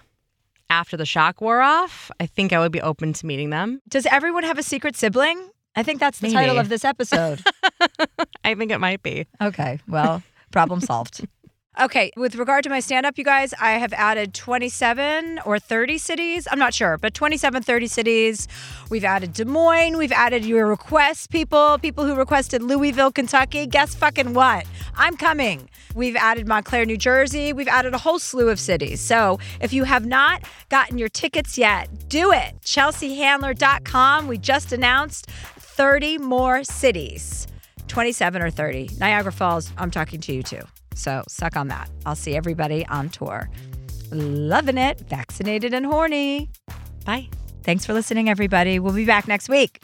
after the shock wore off, I think I would be open to meeting them. Does everyone have a secret sibling? I think that's the title of this episode. I think it might be. okay, well, problem solved. Okay, with regard to my stand up, you guys, I have added 27 or 30 cities. I'm not sure, but 27, 30 cities. We've added Des Moines. We've added your requests, people, people who requested Louisville, Kentucky. Guess fucking what? I'm coming. We've added Montclair, New Jersey. We've added a whole slew of cities. So if you have not gotten your tickets yet, do it. ChelseaHandler.com. We just announced 30 more cities 27 or 30. Niagara Falls, I'm talking to you too. So suck on that. I'll see everybody on tour. Loving it. Vaccinated and horny. Bye. Thanks for listening, everybody. We'll be back next week.